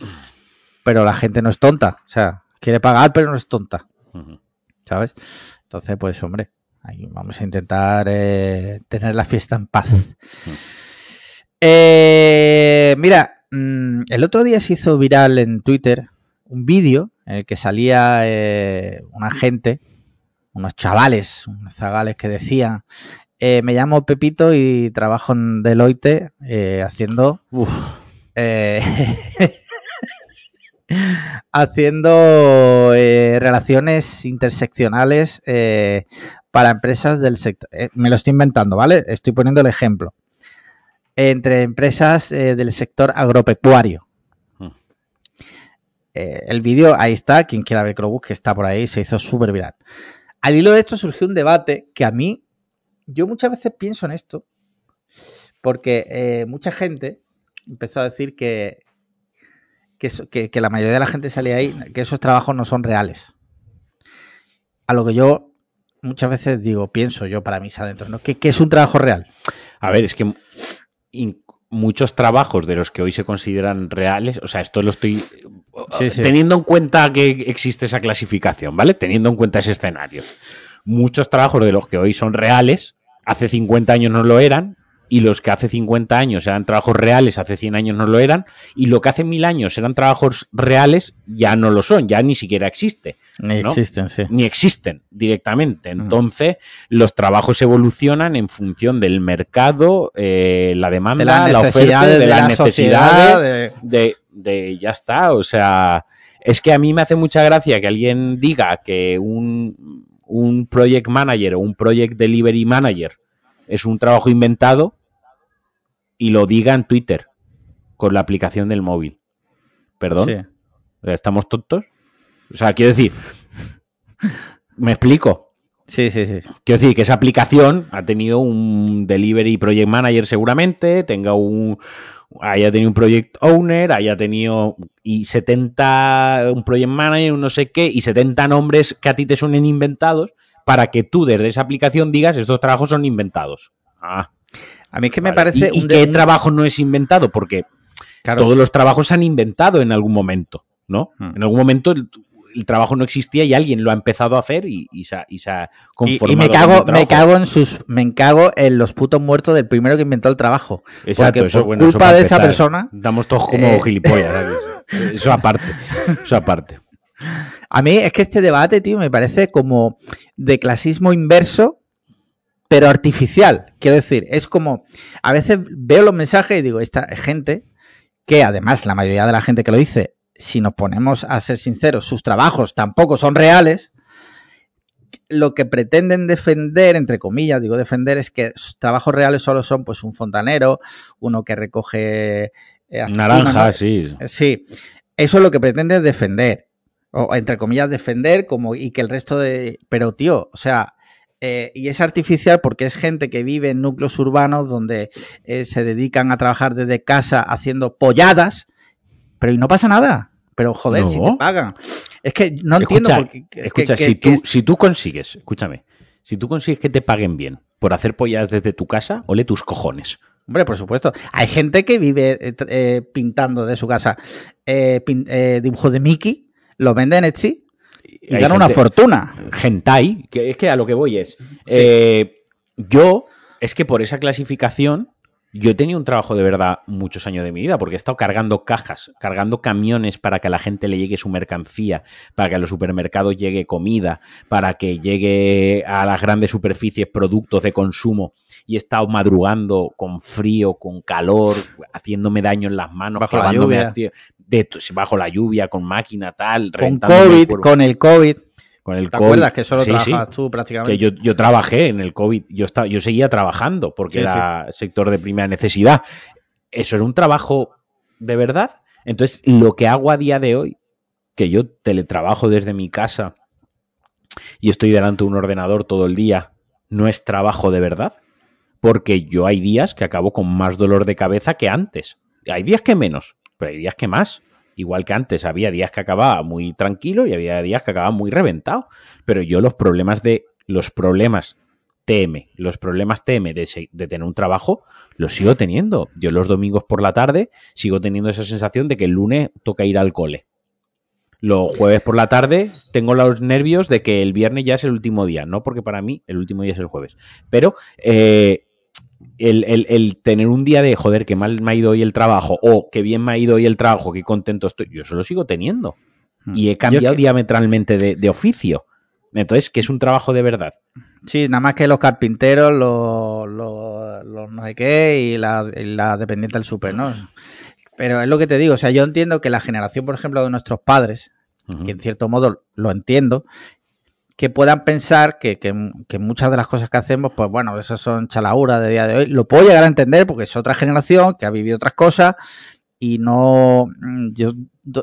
pero la gente no es tonta, o sea, quiere pagar pero no es tonta, ¿sabes? Entonces, pues hombre, ahí vamos a intentar eh, tener la fiesta en paz. Eh, mira, mm, el otro día se hizo viral en Twitter un vídeo en el que salía eh, una gente, unos chavales, unos zagales que decían, me llamo Pepito y trabajo en Deloitte haciendo... haciendo eh, relaciones interseccionales eh, para empresas del sector. Eh, me lo estoy inventando, ¿vale? Estoy poniendo el ejemplo. Entre empresas del sector agropecuario. Hmm. el vídeo, ahí está, quien quiera ver que lo busque, está por ahí, se hizo súper viral. Al hilo de esto surgió un debate que a mí, yo muchas veces pienso en esto, porque mucha gente empezó a decir que que, la mayoría de la gente salía ahí, que esos trabajos no son reales. A lo que yo muchas veces digo, pienso yo para mí adentro, ¿no? ¿Qué, es un trabajo real?
A ver, es que muchos trabajos de los que hoy se consideran reales, o sea, esto lo estoy teniendo en cuenta que existe esa clasificación, ¿vale? Teniendo en cuenta ese escenario. Muchos trabajos de los que hoy son reales, hace 50 años no lo eran, y los que hace 50 años eran trabajos reales, hace 100 años no lo eran, y lo que hace mil años eran trabajos reales, ya no lo son, ya ni siquiera existe.
Ni existen, sí.
Ni existen directamente. Entonces, los trabajos evolucionan en función del mercado, eh, la demanda, la, oferta, de, la necesidad de... de, ya está. O sea, es que a mí me hace mucha gracia que alguien diga que un, un project manager o un project delivery manager es un trabajo inventado y lo diga en Twitter con la aplicación del móvil. ¿Perdón? ¿Estamos tontos? O sea, quiero decir, ¿me explico?
Sí, sí, sí.
Quiero decir que esa aplicación ha tenido un delivery project manager seguramente, tenga un, haya tenido un project owner, haya tenido y 70, un project manager, un no sé qué, y 70 nombres que a ti te suenen inventados para que tú desde esa aplicación digas estos trabajos son inventados. Ah.
A mí es que me parece...
¿Y, qué trabajo no es inventado? Porque todos los trabajos se han inventado en algún momento, ¿no? Hmm. En algún momento el trabajo no existía y alguien lo ha empezado a hacer y, se, ha, y
conformado. Y, me cago, me cago en sus, me cago en los putos muertos del primero que inventó el trabajo. Exacto, eso, por culpa de esa persona.
Damos todos como eh, gilipollas. Eso aparte. Eso aparte.
A mí es que este debate, tío, me parece como de clasismo inverso, pero artificial. Quiero decir, es como, a veces veo los mensajes y digo, esta gente, que además la mayoría de la gente que lo dice si nos ponemos a ser sinceros, sus trabajos tampoco son reales, lo que pretenden defender, entre comillas, digo defender, es que sus trabajos reales solo son pues un fontanero, uno que recoge
eh, naranja, sí.
Sí, eso es lo que pretende defender, o entre comillas defender, como y que el resto de... Pero tío, o sea, eh, y es artificial porque es gente que vive en núcleos urbanos donde eh, se dedican a trabajar desde casa haciendo polladas pero y no pasa nada. Pero joder, si te pagan. Es que no entiendo por qué.
Escucha, si, tú, si tú consigues, escúchame, si tú consigues que te paguen bien por hacer pollas desde tu casa, ole tus cojones.
Hombre, por supuesto. Hay gente que vive eh, pintando de su casa eh, dibujos de Mickey, lo vende en Etsy y gana una fortuna.
Gentai, que es que a lo que voy es. yo, es que por esa clasificación, yo he tenido un trabajo de verdad muchos años de mi vida, porque he estado cargando cajas, cargando camiones para que a la gente le llegue su mercancía, para que a los supermercados llegue comida, para que llegue a las grandes superficies productos de consumo. Y he estado madrugando con frío, con calor, haciéndome daño en las manos,
bajo la lluvia,
bajo la lluvia, con máquina tal,
con COVID, con el COVID.
Con el
¿Te acuerdas que solo trabajas tú prácticamente?
Que yo, trabajé en el COVID, yo, estaba, yo seguía trabajando porque era sector de primera necesidad. Eso era un trabajo de verdad. Entonces, lo que hago a día de hoy, que yo teletrabajo desde mi casa y estoy delante de un ordenador todo el día, no es trabajo de verdad. Porque yo hay días que acabo con más dolor de cabeza que antes. Hay días que menos, pero hay días que más. Igual que antes había días que acababa muy tranquilo y había días que acababa muy reventado. Pero yo los problemas de. Los problemas TM, los problemas TM de, tener un trabajo, los sigo teniendo. Yo los domingos por la tarde sigo teniendo esa sensación de que el lunes toca ir al cole. Los jueves por la tarde tengo los nervios de que el viernes ya es el último día, no porque para mí el último día es el jueves. Pero eh, el, tener un día de joder, que mal me ha ido hoy el trabajo, o que bien me ha ido hoy el trabajo, que contento estoy, yo eso lo sigo teniendo. Hmm. Y he cambiado diametralmente de, oficio. Entonces, que es un trabajo de verdad.
Sí, nada más que los carpinteros, los, no sé qué y la, la dependiente del súper, ¿no? Pero es lo que te digo, o sea, yo entiendo que la generación, por ejemplo, de nuestros padres, que en cierto modo lo entiendo, que puedan pensar que, muchas de las cosas que hacemos, pues bueno, eso son chalauras de día de hoy. Lo puedo llegar a entender porque es otra generación que ha vivido otras cosas y no. Mm, yo,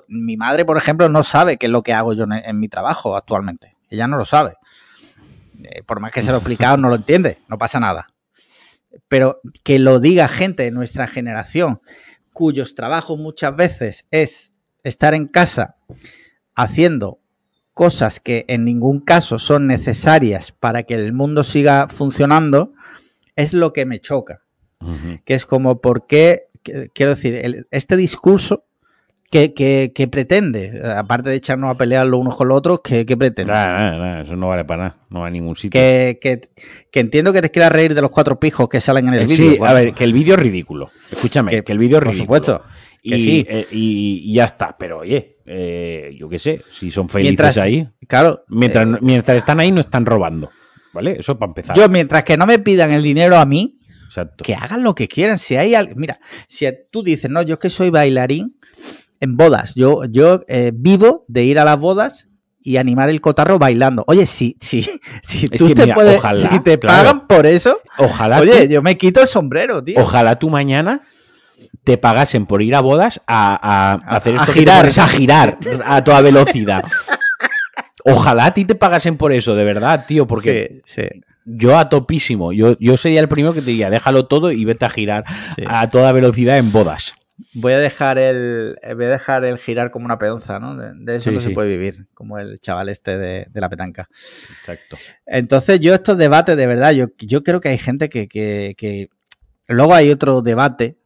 mi madre, por ejemplo, no sabe qué es lo que hago yo en, mi trabajo actualmente. Ella no lo sabe. Eh, por más que se lo he explicado, no lo entiende, no pasa nada. Pero que lo diga gente de nuestra generación, cuyos trabajos muchas veces es estar en casa haciendo cosas que en ningún caso son necesarias para que el mundo siga funcionando, es lo que me choca. Que es como, ¿por qué? Quiero decir, este discurso que, pretende, aparte de echarnos a pelear los unos con los otros, ¿qué, pretende?
eso no vale para nada, no va a ningún sitio.
Que, entiendo que te quieras reír de los cuatro pijos que salen en el eh, vídeo.
Sí, a ver, que el vídeo es ridículo. Escúchame, que, el vídeo es ridículo. Por supuesto. Y, sí. Eh, y, ya está, pero oye, eh, yo qué sé, si son felices ahí.
Claro.
Mientras, eh, mientras están ahí, no están robando. ¿Vale? Eso para empezar.
Yo, mientras que no me pidan el dinero a mí, que hagan lo que quieran. Si hay Mira, si tú dices, no, yo es que soy bailarín en bodas. Yo, yo eh, vivo de ir a las bodas y animar el cotarro bailando. Oye, si, si, si tú te puedes, si te pagan por eso,
ojalá.
Oye, yo me quito el sombrero, tío.
Ojalá tú mañana te pagasen por ir a bodas a, hacer esto.
A girar.
a girar a toda velocidad. Ojalá a ti te pagasen por eso, de verdad, tío, porque.
Sí,
yo a topísimo. Yo, yo sería el primero que te diría, déjalo todo y vete a girar a toda velocidad en bodas.
Voy a dejar el. Voy a dejar el girar como una peonza, ¿no? De, eso no se puede vivir, como el chaval este de, la petanca. Exacto. Entonces, yo estos debates, de verdad, yo, yo creo que hay gente que, que. Luego hay otro debate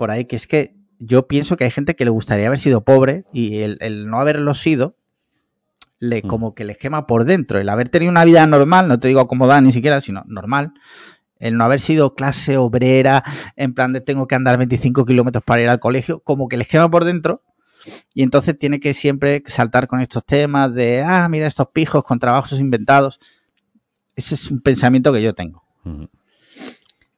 por ahí que es que yo pienso que hay gente que le gustaría haber sido pobre y el, no haberlo sido le, mm. como que le quema por dentro. El haber tenido una vida normal, no te digo acomodada ni siquiera, sino normal, el no haber sido clase obrera, en plan de tengo que andar 25 kilómetros para ir al colegio, como que les quema por dentro. Y entonces tiene que siempre saltar con estos temas de, ah, mira estos pijos con trabajos inventados. Ese es un pensamiento que yo tengo.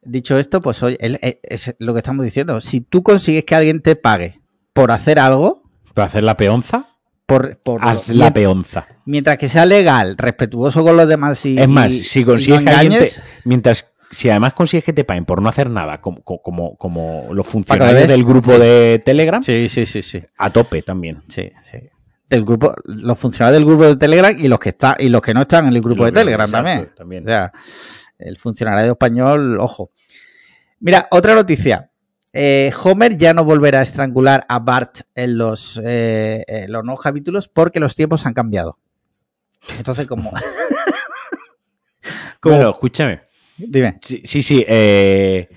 Dicho esto, pues oye, eh, es lo que estamos diciendo. Si tú consigues que alguien te pague por hacer algo.
¿Por hacer la peonza?
Por, por
la peonza.
Mientras que sea legal, respetuoso con los demás y.
Es más, si consigues que alguien mientras si además consigues que te paguen por no hacer nada, como, como, como los funcionarios del grupo de Telegram,
sí, sí, sí, sí.
A tope también.
Sí, sí. Del grupo, los funcionarios del grupo de Telegram y los que están, y los que no están en el grupo de Telegram también. O sea, el funcionario español, ojo. Mira, otra noticia. Eh, Homer ya no volverá a estrangular a Bart en los, eh, los nuevos capítulos porque los tiempos han cambiado. Entonces, como.
como... escúchame.
Dime.
Sí, sí. Eh,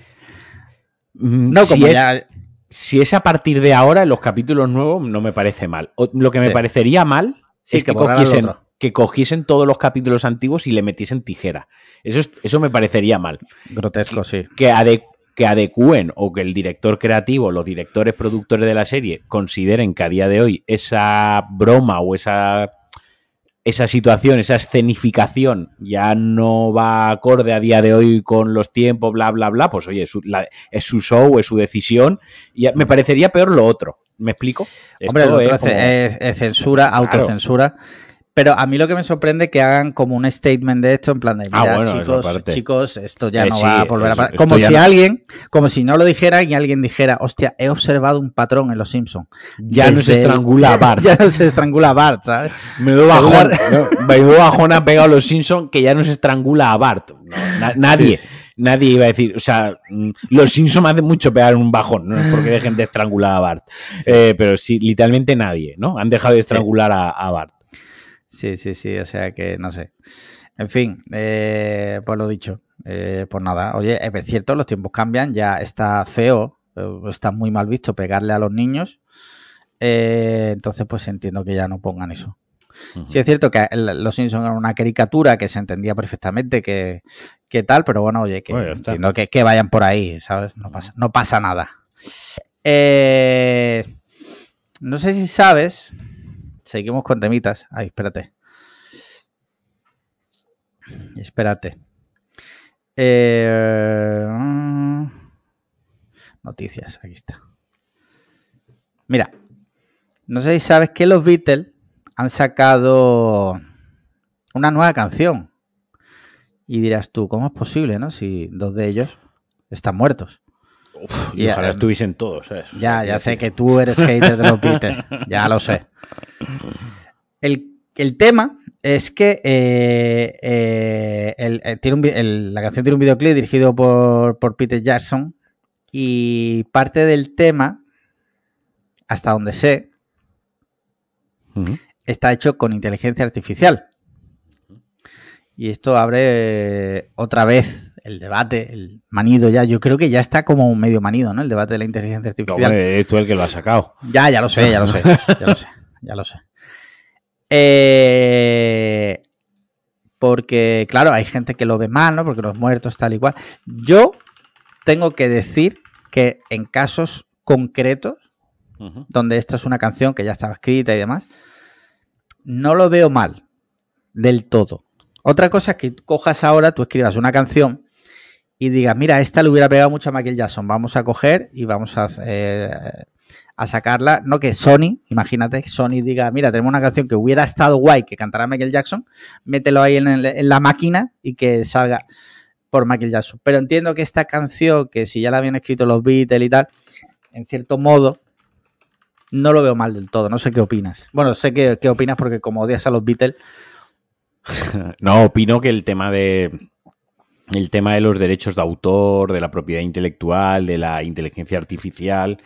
mm, no, como si Es, si es a partir de ahora, en los capítulos nuevos, no me parece mal. lo que me parecería mal es que, cogiesen, que cogiesen todos los capítulos antiguos y le metiesen tijera. Eso, eso me parecería mal.
Grotesco, sí.
Que, que adecúen o que el director creativo, los directores productores de la serie consideren que a día de hoy esa broma o esa esa situación, esa escenificación ya no va acorde a día de hoy con los tiempos, bla, bla, bla, pues oye, es su, es su show, es su decisión. Y me parecería peor lo otro. ¿Me explico?
Hombre, lo otro es, censura, autocensura. Pero a mí lo que me sorprende es que hagan como un statement de esto, en plan de, ah, mira, chicos, chicos, esto ya eh, no va a volver a pasar. Como si alguien, como si no lo dijera y alguien dijera, hostia, he observado un patrón en los Simpsons.
Ya no se estrangula a Bart.
ya no se estrangula a Bart, ¿sabes?
Me doy bajón, me bajón ha pegado los Simpsons que ya no se estrangula a Bart. nadie. Nadie iba a decir, o sea, mm, los Simpsons hacen mucho pegar un bajón, no es porque dejen de estrangular a Bart. Eh, pero sí, literalmente nadie, ¿no? Han dejado de estrangular a Bart.
Sí, sí, sí, o sea que no sé. En fin, eh, pues lo dicho, eh, pues nada, oye, es cierto, los tiempos cambian, ya está feo, eh, está muy mal visto pegarle a los niños, entonces pues entiendo que ya no pongan eso. Sí es cierto que los Simpsons eran una caricatura que se entendía perfectamente que, tal, pero bueno, oye, que entiendo que, que, vayan por ahí, ¿sabes? No pasa, no pasa nada. no sé si sabes, Seguimos con temitas. Ay, espérate. Espérate. Eh, noticias, aquí está. Mira, no sé si sabes que los Beatles han sacado una nueva canción. Y dirás tú, ¿cómo es posible, no? Si dos de ellos están muertos.
Y ojalá estuviesen todos.
Ya, ya sé que tú eres hater de los Beatles. Ya lo sé. El, tema es que eh, eh, eh, tiene la canción tiene un videoclip dirigido por, Peter Jackson y parte del tema, hasta donde sé, está hecho con inteligencia artificial. Y esto abre otra vez el debate, el manido ya. Yo creo que ya está como medio manido, ¿no? El debate de la inteligencia artificial.
es tú el que lo ha sacado.
Ya, ya lo sé, ya lo sé, ya lo sé, ya lo sé. Eh, porque, claro, hay gente que lo ve mal, ¿no? Porque los muertos, tal y cual. Yo tengo que decir que en casos concretos, donde esto es una canción que ya estaba escrita y demás, no lo veo mal del todo. Otra cosa es que cojas ahora, tú escribas una canción y digas, mira, esta le hubiera pegado mucho a Michael Jackson, vamos a coger y vamos a, eh, a sacarla. No que Sony, imagínate Sony diga, mira, tenemos una canción que hubiera estado guay que cantará Michael Jackson, mételo ahí en, la máquina y que salga por Michael Jackson. Pero entiendo que esta canción, que si ya la habían escrito los Beatles y tal, en cierto modo, no lo veo mal del todo. No sé qué opinas. Bueno, sé qué, opinas porque como odias a los Beatles,
no, opino que el tema de, el tema de los derechos de autor, de la propiedad intelectual, de la inteligencia artificial,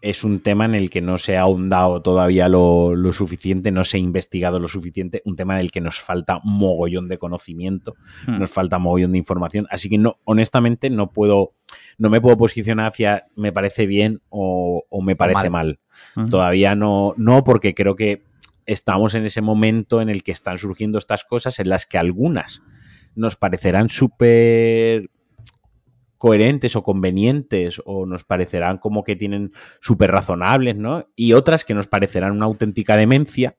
es un tema en el que no se ha ahondado todavía lo, suficiente, no se ha investigado lo suficiente, un tema en el que nos falta mogollón de conocimiento, hmm. nos falta mogollón de información, así que no, honestamente no puedo, no me puedo posicionar hacia me parece bien o, me parece mal. Todavía no, no, porque creo que estamos en ese momento en el que están surgiendo estas cosas en las que algunas nos parecerán súper coherentes o convenientes o nos parecerán como que tienen súper razonables, ¿no? Y otras que nos parecerán una auténtica demencia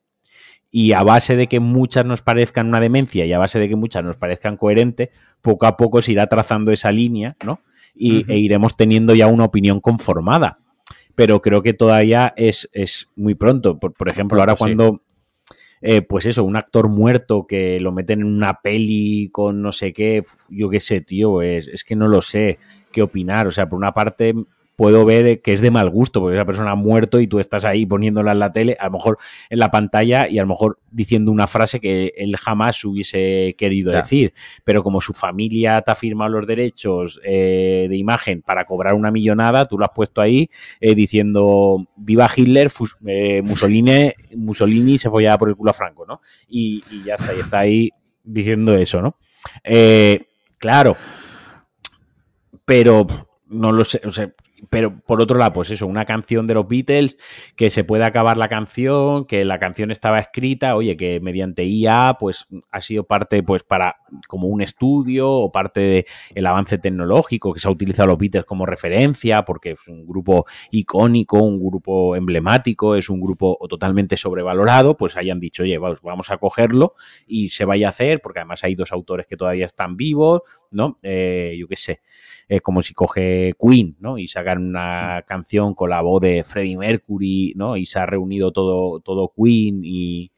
y a base de que muchas nos parezcan una demencia y a base de que muchas nos parezcan coherentes, poco a poco se irá trazando esa línea, ¿no? Y, E iremos teniendo ya una opinión conformada. Pero creo que todavía es, muy pronto. Por, ejemplo, ahora cuando eh, pues eso, un actor muerto que lo meten en una peli con no sé qué, yo qué sé, tío, es, es que no lo sé qué opinar. O sea, por una parte puedo ver que es de mal gusto, porque esa persona ha muerto y tú estás ahí poniéndola en la tele, a lo mejor en la pantalla y a lo mejor diciendo una frase que él jamás hubiese querido decir. Pero como su familia te ha firmado los derechos eh, de imagen para cobrar una millonada, tú lo has puesto ahí eh, diciendo viva Hitler, eh, Mussolini, Mussolini se follaba por el culo a Franco, ¿no? Y, y ya está, y está ahí diciendo eso, ¿no? claro, pero no lo sé, o sea, pero por otro lado, pues eso, una canción de los Beatles, que se puede acabar la canción, que la canción estaba escrita, oye, que mediante IA, pues ha sido parte, pues para, como un estudio o parte del avance tecnológico, que se ha utilizado los Beatles como referencia, porque es un grupo icónico, un grupo emblemático, es un grupo totalmente sobrevalorado, pues hayan dicho, oye, vamos a cogerlo y se vaya a hacer, porque además hay dos autores que todavía están vivos, ¿no? Eh, yo qué sé es como si coge Queen, ¿no? Y sacan una canción con la voz de Freddie Mercury, ¿no? Y se ha reunido todo, todo Queen y,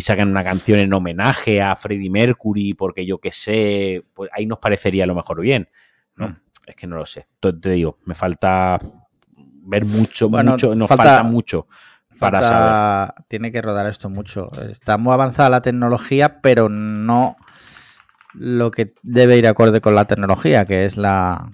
sacan una canción en homenaje a Freddie Mercury, porque yo qué sé, pues ahí nos parecería a lo mejor bien, ¿no? Mm. Es que no lo sé. Entonces te digo, me falta ver mucho, mucho, nos falta, mucho para saber.
Tiene que rodar esto mucho. Está muy avanzada la tecnología, pero no lo que debe ir acorde con la tecnología, que es la.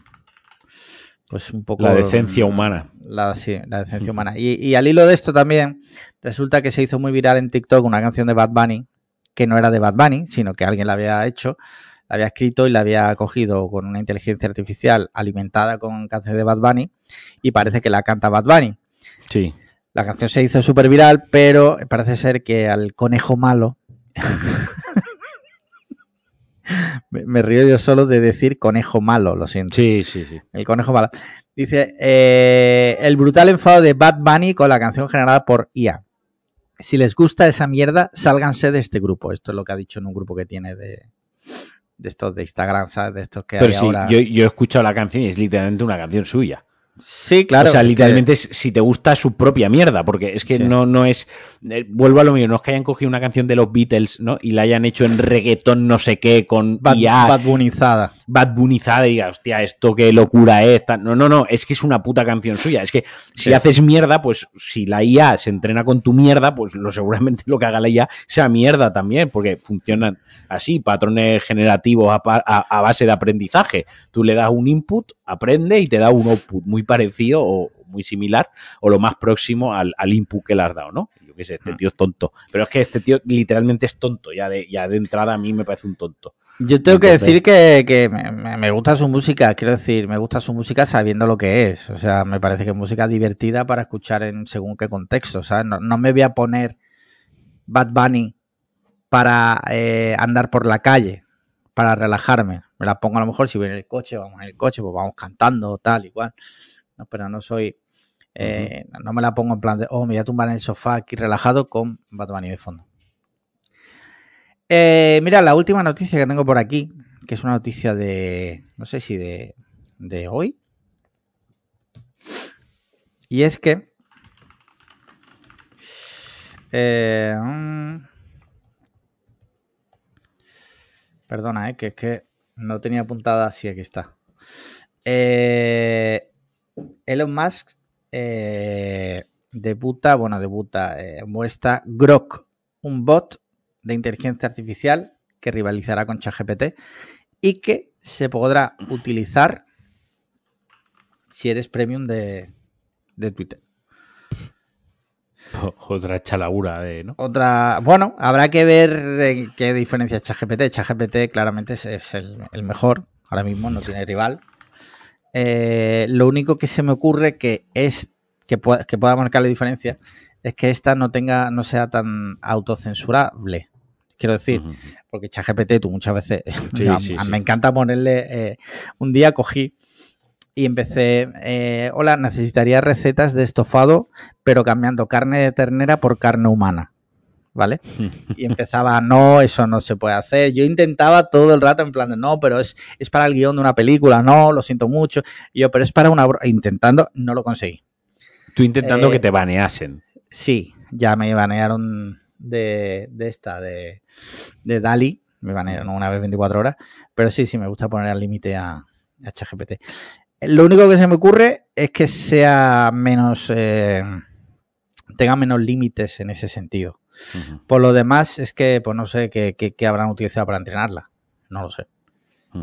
Pues un poco.
La decencia humana.
La, sí, la decencia humana. Y, al hilo de esto también, resulta que se hizo muy viral en TikTok una canción de Bad Bunny, que no era de Bad Bunny, sino que alguien la había hecho, la había escrito y la había cogido con una inteligencia artificial alimentada con canciones de Bad Bunny, y parece que la canta Bad Bunny.
Sí.
La canción se hizo súper viral, pero parece ser que al conejo malo me, río yo solo de decir conejo malo, lo siento.
Sí, sí, sí.
El conejo malo. Dice, eh, el brutal enfado de Bad Bunny con la canción generada por IA. Si les gusta esa mierda, sálganse de este grupo. Esto es lo que ha dicho en un grupo que tiene de, de estos de Instagram, ¿sabes? De estos que hay ahora.
Yo, yo he escuchado la canción y es literalmente una canción suya.
Sí, claro.
O sea, literalmente si te gusta su propia mierda, porque es que no, no es. Eh, vuelvo a lo mío, no es que hayan cogido una canción de los Beatles, ¿no? Y la hayan hecho en reggaetón no sé qué, con
Bad, IA. Bad Bunizada.
Bad Bunizada y diga, hostia, esto qué locura es. No, no, no, es que es una puta canción suya. Es que si haces mierda, pues si la IA se entrena con tu mierda, pues lo seguramente lo que haga la IA sea mierda también, porque funcionan así, patrones generativos a, a base de aprendizaje. Tú le das un input, aprende y te da un output muy parecido o muy similar o lo más próximo al, input que le has dado, ¿no? Yo qué sé, este mm. tío es tonto. Pero es que este tío literalmente es tonto, ya de, ya de entrada a mí me parece un tonto.
Yo tengo que decir que, me, gusta su música, quiero decir, me gusta su música sabiendo lo que es. O sea, me parece que es música divertida para escuchar en según qué contexto, ¿sabes? No, no me voy a poner Bad Bunny para eh, andar por la calle, para relajarme. Me la pongo a lo mejor si voy en el coche, vamos en el coche, pues vamos cantando, tal, igual. No, pero no soy. Eh, no me la pongo en plan de, oh, me voy a tumbar en el sofá aquí relajado con Bad Bunny de fondo. Eh, mira, la última noticia que tengo por aquí, que es una noticia de, no sé si de, de hoy. Y es que... Eh, mm, perdona, eh, que es que no tenía apuntada así, aquí está. Eh, Elon Musk eh, debuta, bueno, debuta, eh, muestra Grok, un bot de inteligencia artificial que rivalizará con ChatGPT y que se podrá utilizar si eres premium de, Twitter.
Otra chalagura de, ¿no?
Otra. Bueno, habrá que ver qué diferencia es ChatGPT. ChatGPT claramente es, el, mejor. Ahora mismo no tiene rival. Eh, lo único que se me ocurre que es que pueda, que pueda marcar la diferencia es que esta no tenga, no sea tan autocensurable. Quiero decir, porque ChatGPT tú muchas veces me encanta ponerle. Eh, un día cogí y empecé, eh, hola, necesitaría recetas de estofado, pero cambiando carne de ternera por carne humana. ¿Vale? Y empezaba, no, eso no se puede hacer. Yo intentaba todo el rato en plan de, no, pero es, es para el guion de una película, no, lo siento mucho. Y yo, pero es para una... Intentando, no lo conseguí.
Tú intentando que eh, te baneasen.
Sí, ya me banearon de, de esta, de, de Dali. Me banearon una vez 24 horas. Pero sí, sí, me gusta poner al límite a, a HGPT. Lo único que se me ocurre es que sea menos. Eh, tenga menos límites en ese sentido. Por lo demás, es que, pues no sé qué, habrán utilizado para entrenarla. No lo sé.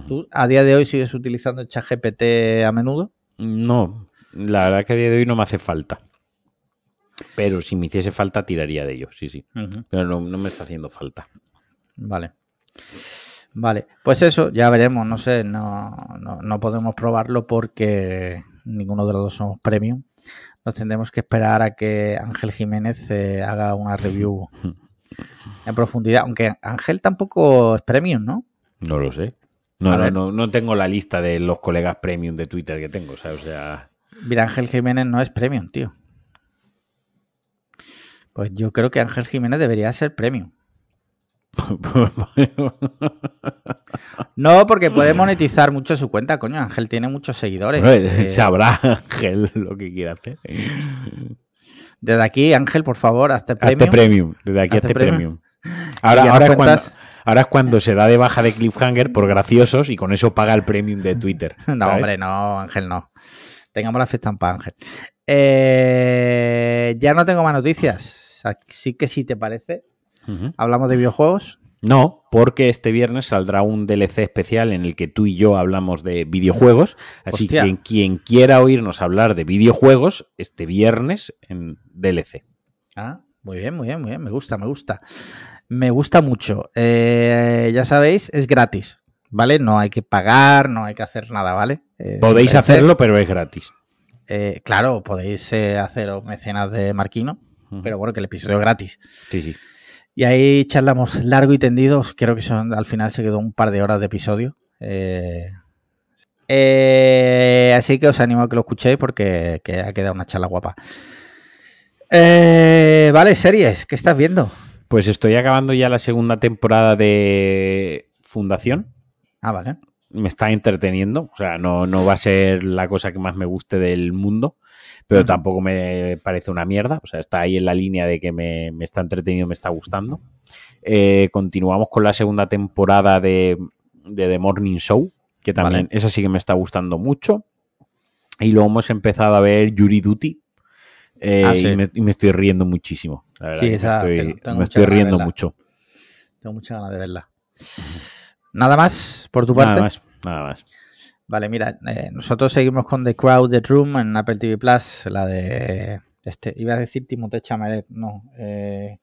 ¿Tú a día de hoy sigues utilizando el ChatGPT a menudo?
No, la verdad que a día de hoy no me hace falta. Pero si me hiciese falta, tiraría de ello, sí, sí. Pero no, no, me está haciendo falta.
Vale. Vale, pues eso, ya veremos, no sé, no, no, podemos probarlo porque ninguno de los dos somos premium. Nos tendremos que esperar a que Ángel Jiménez eh, haga una review en profundidad, aunque Ángel tampoco es premium, ¿no?
No lo sé. No, no, no, no, tengo la lista de los colegas premium de Twitter que tengo, o sea...
Mira, Ángel Jiménez no es premium, tío. Pues yo creo que Ángel Jiménez debería ser premium. No, porque puede monetizar mucho su cuenta, coño. Ángel tiene muchos seguidores.
Eh, sabrá Ángel lo que quiere hacer.
Desde aquí, Ángel, por favor, hazte premium.
Hazte premium. Desde aquí, hazte, premium. Ahora, ahora, es cuando, ahora, es cuando, se da de baja de Cliffhanger por graciosos y con eso paga el premium de Twitter.
no, hombre, no, Ángel, no. Tengamos la fiesta en paz, Ángel. Eh, ya no tengo más noticias. Así que si te parece, ¿Hablamos de videojuegos?
No, porque este viernes saldrá un DLC especial en el que tú y yo hablamos de videojuegos. Así que quien quiera oírnos hablar de videojuegos, este viernes en DLC.
Ah, muy bien, muy bien, muy bien. Me gusta, me gusta. Me gusta mucho. Eh, ya sabéis, es gratis, ¿vale? No hay que pagar, no hay que hacer nada, ¿vale?
Eh, podéis hacerlo, pero es gratis.
Eh, claro, podéis hacer mecenas de Marquino, pero bueno, que el episodio es gratis.
Sí, sí.
Y ahí charlamos largo y tendido. Creo que son, al final se quedó un par de horas de episodio. Eh, eh, así que os animo a que lo escuchéis porque ha quedado una charla guapa. Eh, vale, series, ¿qué estás viendo?
Pues estoy acabando ya la segunda temporada de Fundación.
Ah, vale.
Me está entreteniendo. O sea, no, no va a ser la cosa que más me guste del mundo pero tampoco me parece una mierda. O sea, está ahí en la línea de que me, está entretenido, me está gustando. Eh, continuamos con la segunda temporada de, The Morning Show, que también esa sí que me está gustando mucho. Y luego hemos empezado a ver Yuri Duty. Eh, ah, y, me, estoy riendo muchísimo. sí, esa, me estoy, riendo mucho.
Tengo mucha ganas de verla. ¿Nada más por tu parte?
Nada más, nada más.
Vale, mira, eh, nosotros seguimos con The Crowded Room en Apple TV Plus, la de este, iba a decir Timothée Chalamet, no, eh,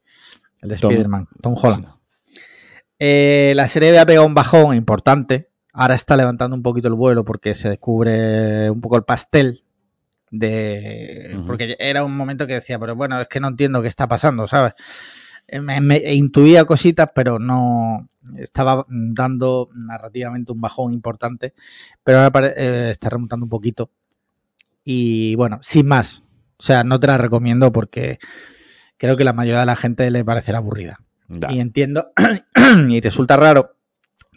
el de Spider-Man, Tom Holland. Eh, la serie ha pegado un bajón importante. Ahora está levantando un poquito el vuelo porque se descubre un poco el pastel de. Porque era un momento que decía, pero bueno, es que no entiendo qué está pasando, ¿sabes? Me, intuía cositas, pero no estaba dando narrativamente un bajón importante, pero ahora eh, está remontando un poquito. Y bueno, sin más, o sea, no te la recomiendo porque creo que la mayoría de la gente le parecerá aburrida. Y entiendo, y resulta raro.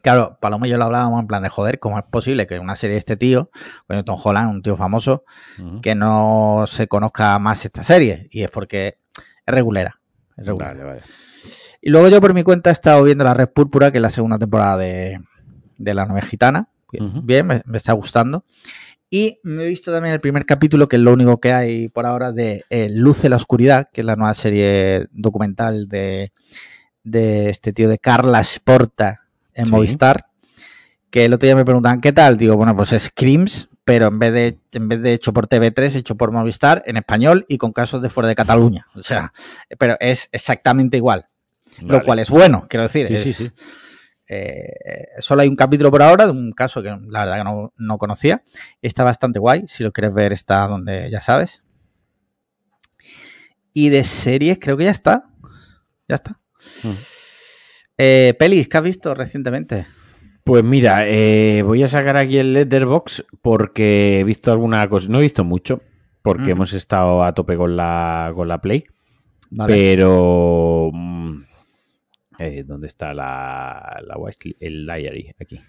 Claro, Paloma y yo lo hablábamos en plan de joder, ¿cómo es posible que una serie de este tío, con Tom Holland, un tío famoso, que no se conozca más esta serie? Y es porque es regulera. Y luego yo por mi cuenta he estado viendo La Red Púrpura, que es la segunda temporada de, La Nueva Gitana. Bien, me, está gustando. Y me he visto también el primer capítulo, que es lo único que hay por ahora, de eh, Luz en la Oscuridad, que es la nueva serie documental de, este tío de Carla Sporta en Movistar. Que el otro día me preguntan, ¿qué tal? Digo, bueno, pues Screams, pero en vez de, en vez de hecho por TV3, hecho por Movistar, en español y con casos de fuera de Cataluña. O sea, pero es exactamente igual. Lo cual es bueno, quiero decir.
Sí, sí, sí.
Eh, solo hay un capítulo por ahora de un caso que la verdad que no, no, conocía. Está bastante guay. Si lo quieres ver, está donde ya sabes. Y de series, creo que ya está. Ya está. Eh, pelis, ¿qué has visto recientemente?
Pues mira, eh, voy a sacar aquí el Letterbox porque he visto alguna cosa. No he visto mucho porque hemos estado a tope con la, con la Play. Pero. Mm, eh, ¿Dónde está la, la el diary? Aquí.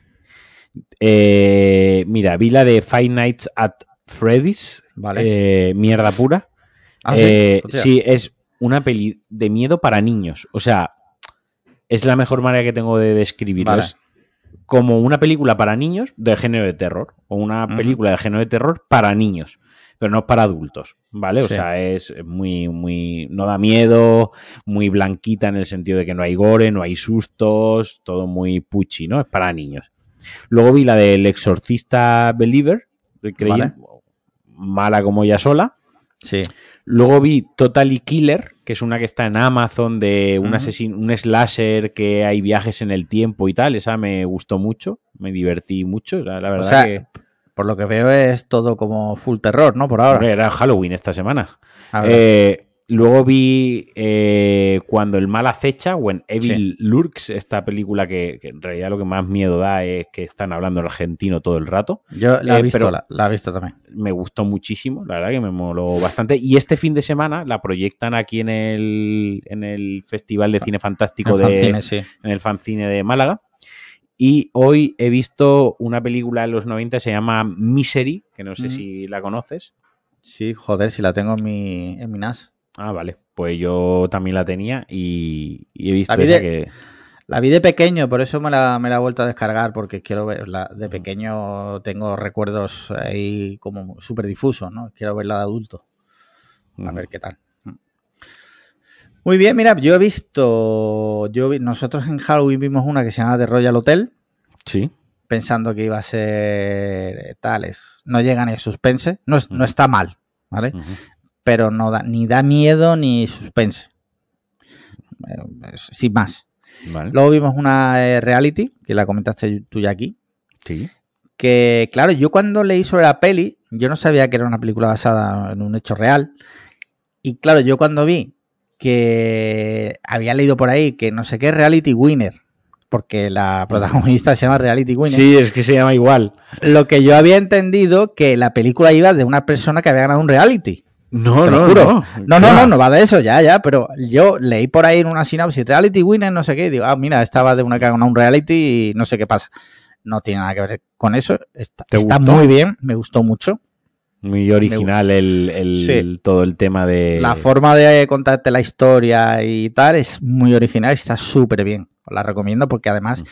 mira, vi la de Five Nights at Freddy's. Vale. mierda pura. Ah, sí, es una peli de miedo para niños. O sea, es la mejor manera que tengo de describirlo. Es como una película para niños de género de terror. O una película de género de terror para niños. Pero no para adultos, ¿vale? O sea, es muy, muy. No da miedo, muy blanquita en el sentido de que no hay gore, no hay sustos, todo muy puchi, ¿no? Es para niños. Luego vi la del Exorcista Believer, de mala como ella sola.
Sí.
Luego vi Totally Killer, que es una que está en Amazon de un asesino, un slasher que hay viajes en el tiempo y tal. Esa me gustó mucho, me divertí mucho. La, verdad o sea, que...
Por lo que veo es todo como full terror, ¿no? Por ahora.
era Halloween esta semana. Eh, Luego vi eh, cuando el mal acecha, When Evil Lurks, esta película que, en realidad lo que más miedo da es que están hablando argentino todo el rato.
Yo la he eh, visto, la, he visto también.
Me gustó muchísimo, la verdad que me moló bastante. Y este fin de semana la proyectan aquí en el, en el Festival de Cine Fantástico de en el Fancine de Málaga. Y hoy he visto una película de los 90, se llama Misery, que no sé mm. si la conoces.
Sí, joder, si la tengo en mi, en mi NAS.
Ah, vale. Pues yo también la tenía y, he visto que...
La vi de pequeño, por eso me la, me la he vuelto a descargar, porque quiero verla. De pequeño tengo recuerdos ahí como súper difusos, ¿no? Quiero verla de adulto. A ver qué tal. Muy bien, mira, yo he visto. Yo nosotros en Halloween vimos una que se llama The Royal Hotel.
Sí.
Pensando que iba a ser tales. No llega ni a suspense. No, no está mal, ¿vale? Pero no da, ni da miedo ni suspense. Eh, sin más. Luego vimos una eh, reality, que la comentaste tú ya aquí.
Sí.
Que, claro, yo cuando leí sobre la peli, yo no sabía que era una película basada en un hecho real. Y claro, yo cuando vi que había leído por ahí que no sé qué reality winner, porque la protagonista se llama reality winner.
Sí, es que se llama igual.
Lo que yo había entendido que la película iba de una persona que había ganado un reality.
No, no, no,
no. No, no, no, va de eso, ya, ya. Pero yo leí por ahí en una sinopsis reality winner, no sé qué, y digo, ah, mira, estaba de una que un reality y no sé qué pasa. No tiene nada que ver con eso. Está, está muy bien, me gustó mucho.
Muy original el, todo el tema de.
La forma de contarte la historia y tal es muy original, está súper bien. Os la recomiendo porque además mm.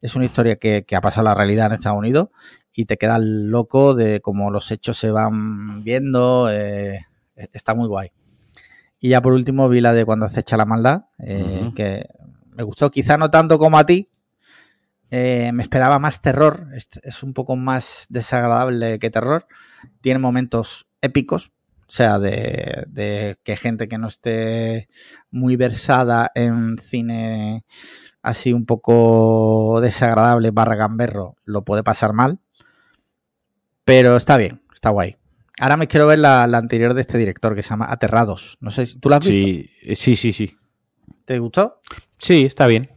es una historia que, que ha pasado la realidad en Estados Unidos y te queda loco de cómo los hechos se van viendo. Eh, está muy guay. Y ya por último vi la de cuando acecha la maldad, eh, que me gustó, quizá no tanto como a ti. Eh, me esperaba más terror, es, un poco más desagradable que terror. Tiene momentos épicos, o sea, de, que gente que no esté muy versada en cine así un poco desagradable barra gamberro lo puede pasar mal. Pero está bien, está guay. Ahora me quiero ver la, anterior de este director que se llama Aterrados. No sé si tú la has visto.
Sí, sí, sí.
¿Te gustó?
Sí, está bien.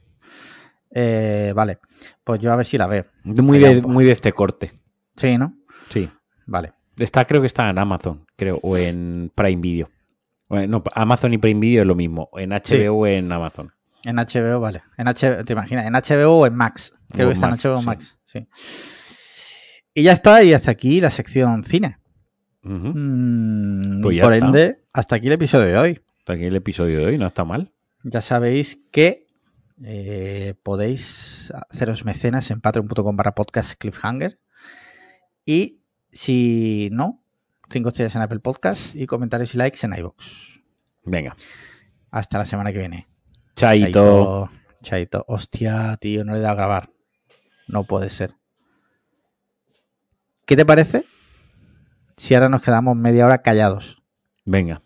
Eh, vale, pues yo a ver si la veo.
Muy de, muy de este corte.
Sí, ¿no?
Sí.
Vale.
Está, creo que está en Amazon, creo, o en Prime Video. No, Amazon y Prime Video es lo mismo, en HBO o en Amazon.
En HBO, vale. En HBO, te imaginas, en HBO o en Max. Creo que está en HBO o Max, sí. Y ya está, y hasta aquí la sección cine. Mm, pues por ende, hasta aquí el episodio de hoy.
Hasta aquí el episodio de hoy, no está mal.
Ya sabéis que eh, podéis haceros mecenas en patreon.com barra podcast cliffhanger. Y si no, cinco estrellas en Apple Podcast y comentarios y likes en iVoox.
Venga.
Hasta la semana que viene.
Chaito.
Chaito. Hostia, tío, no le he dado a grabar. No puede ser. ¿Qué te parece si ahora nos quedamos media hora callados?
Venga,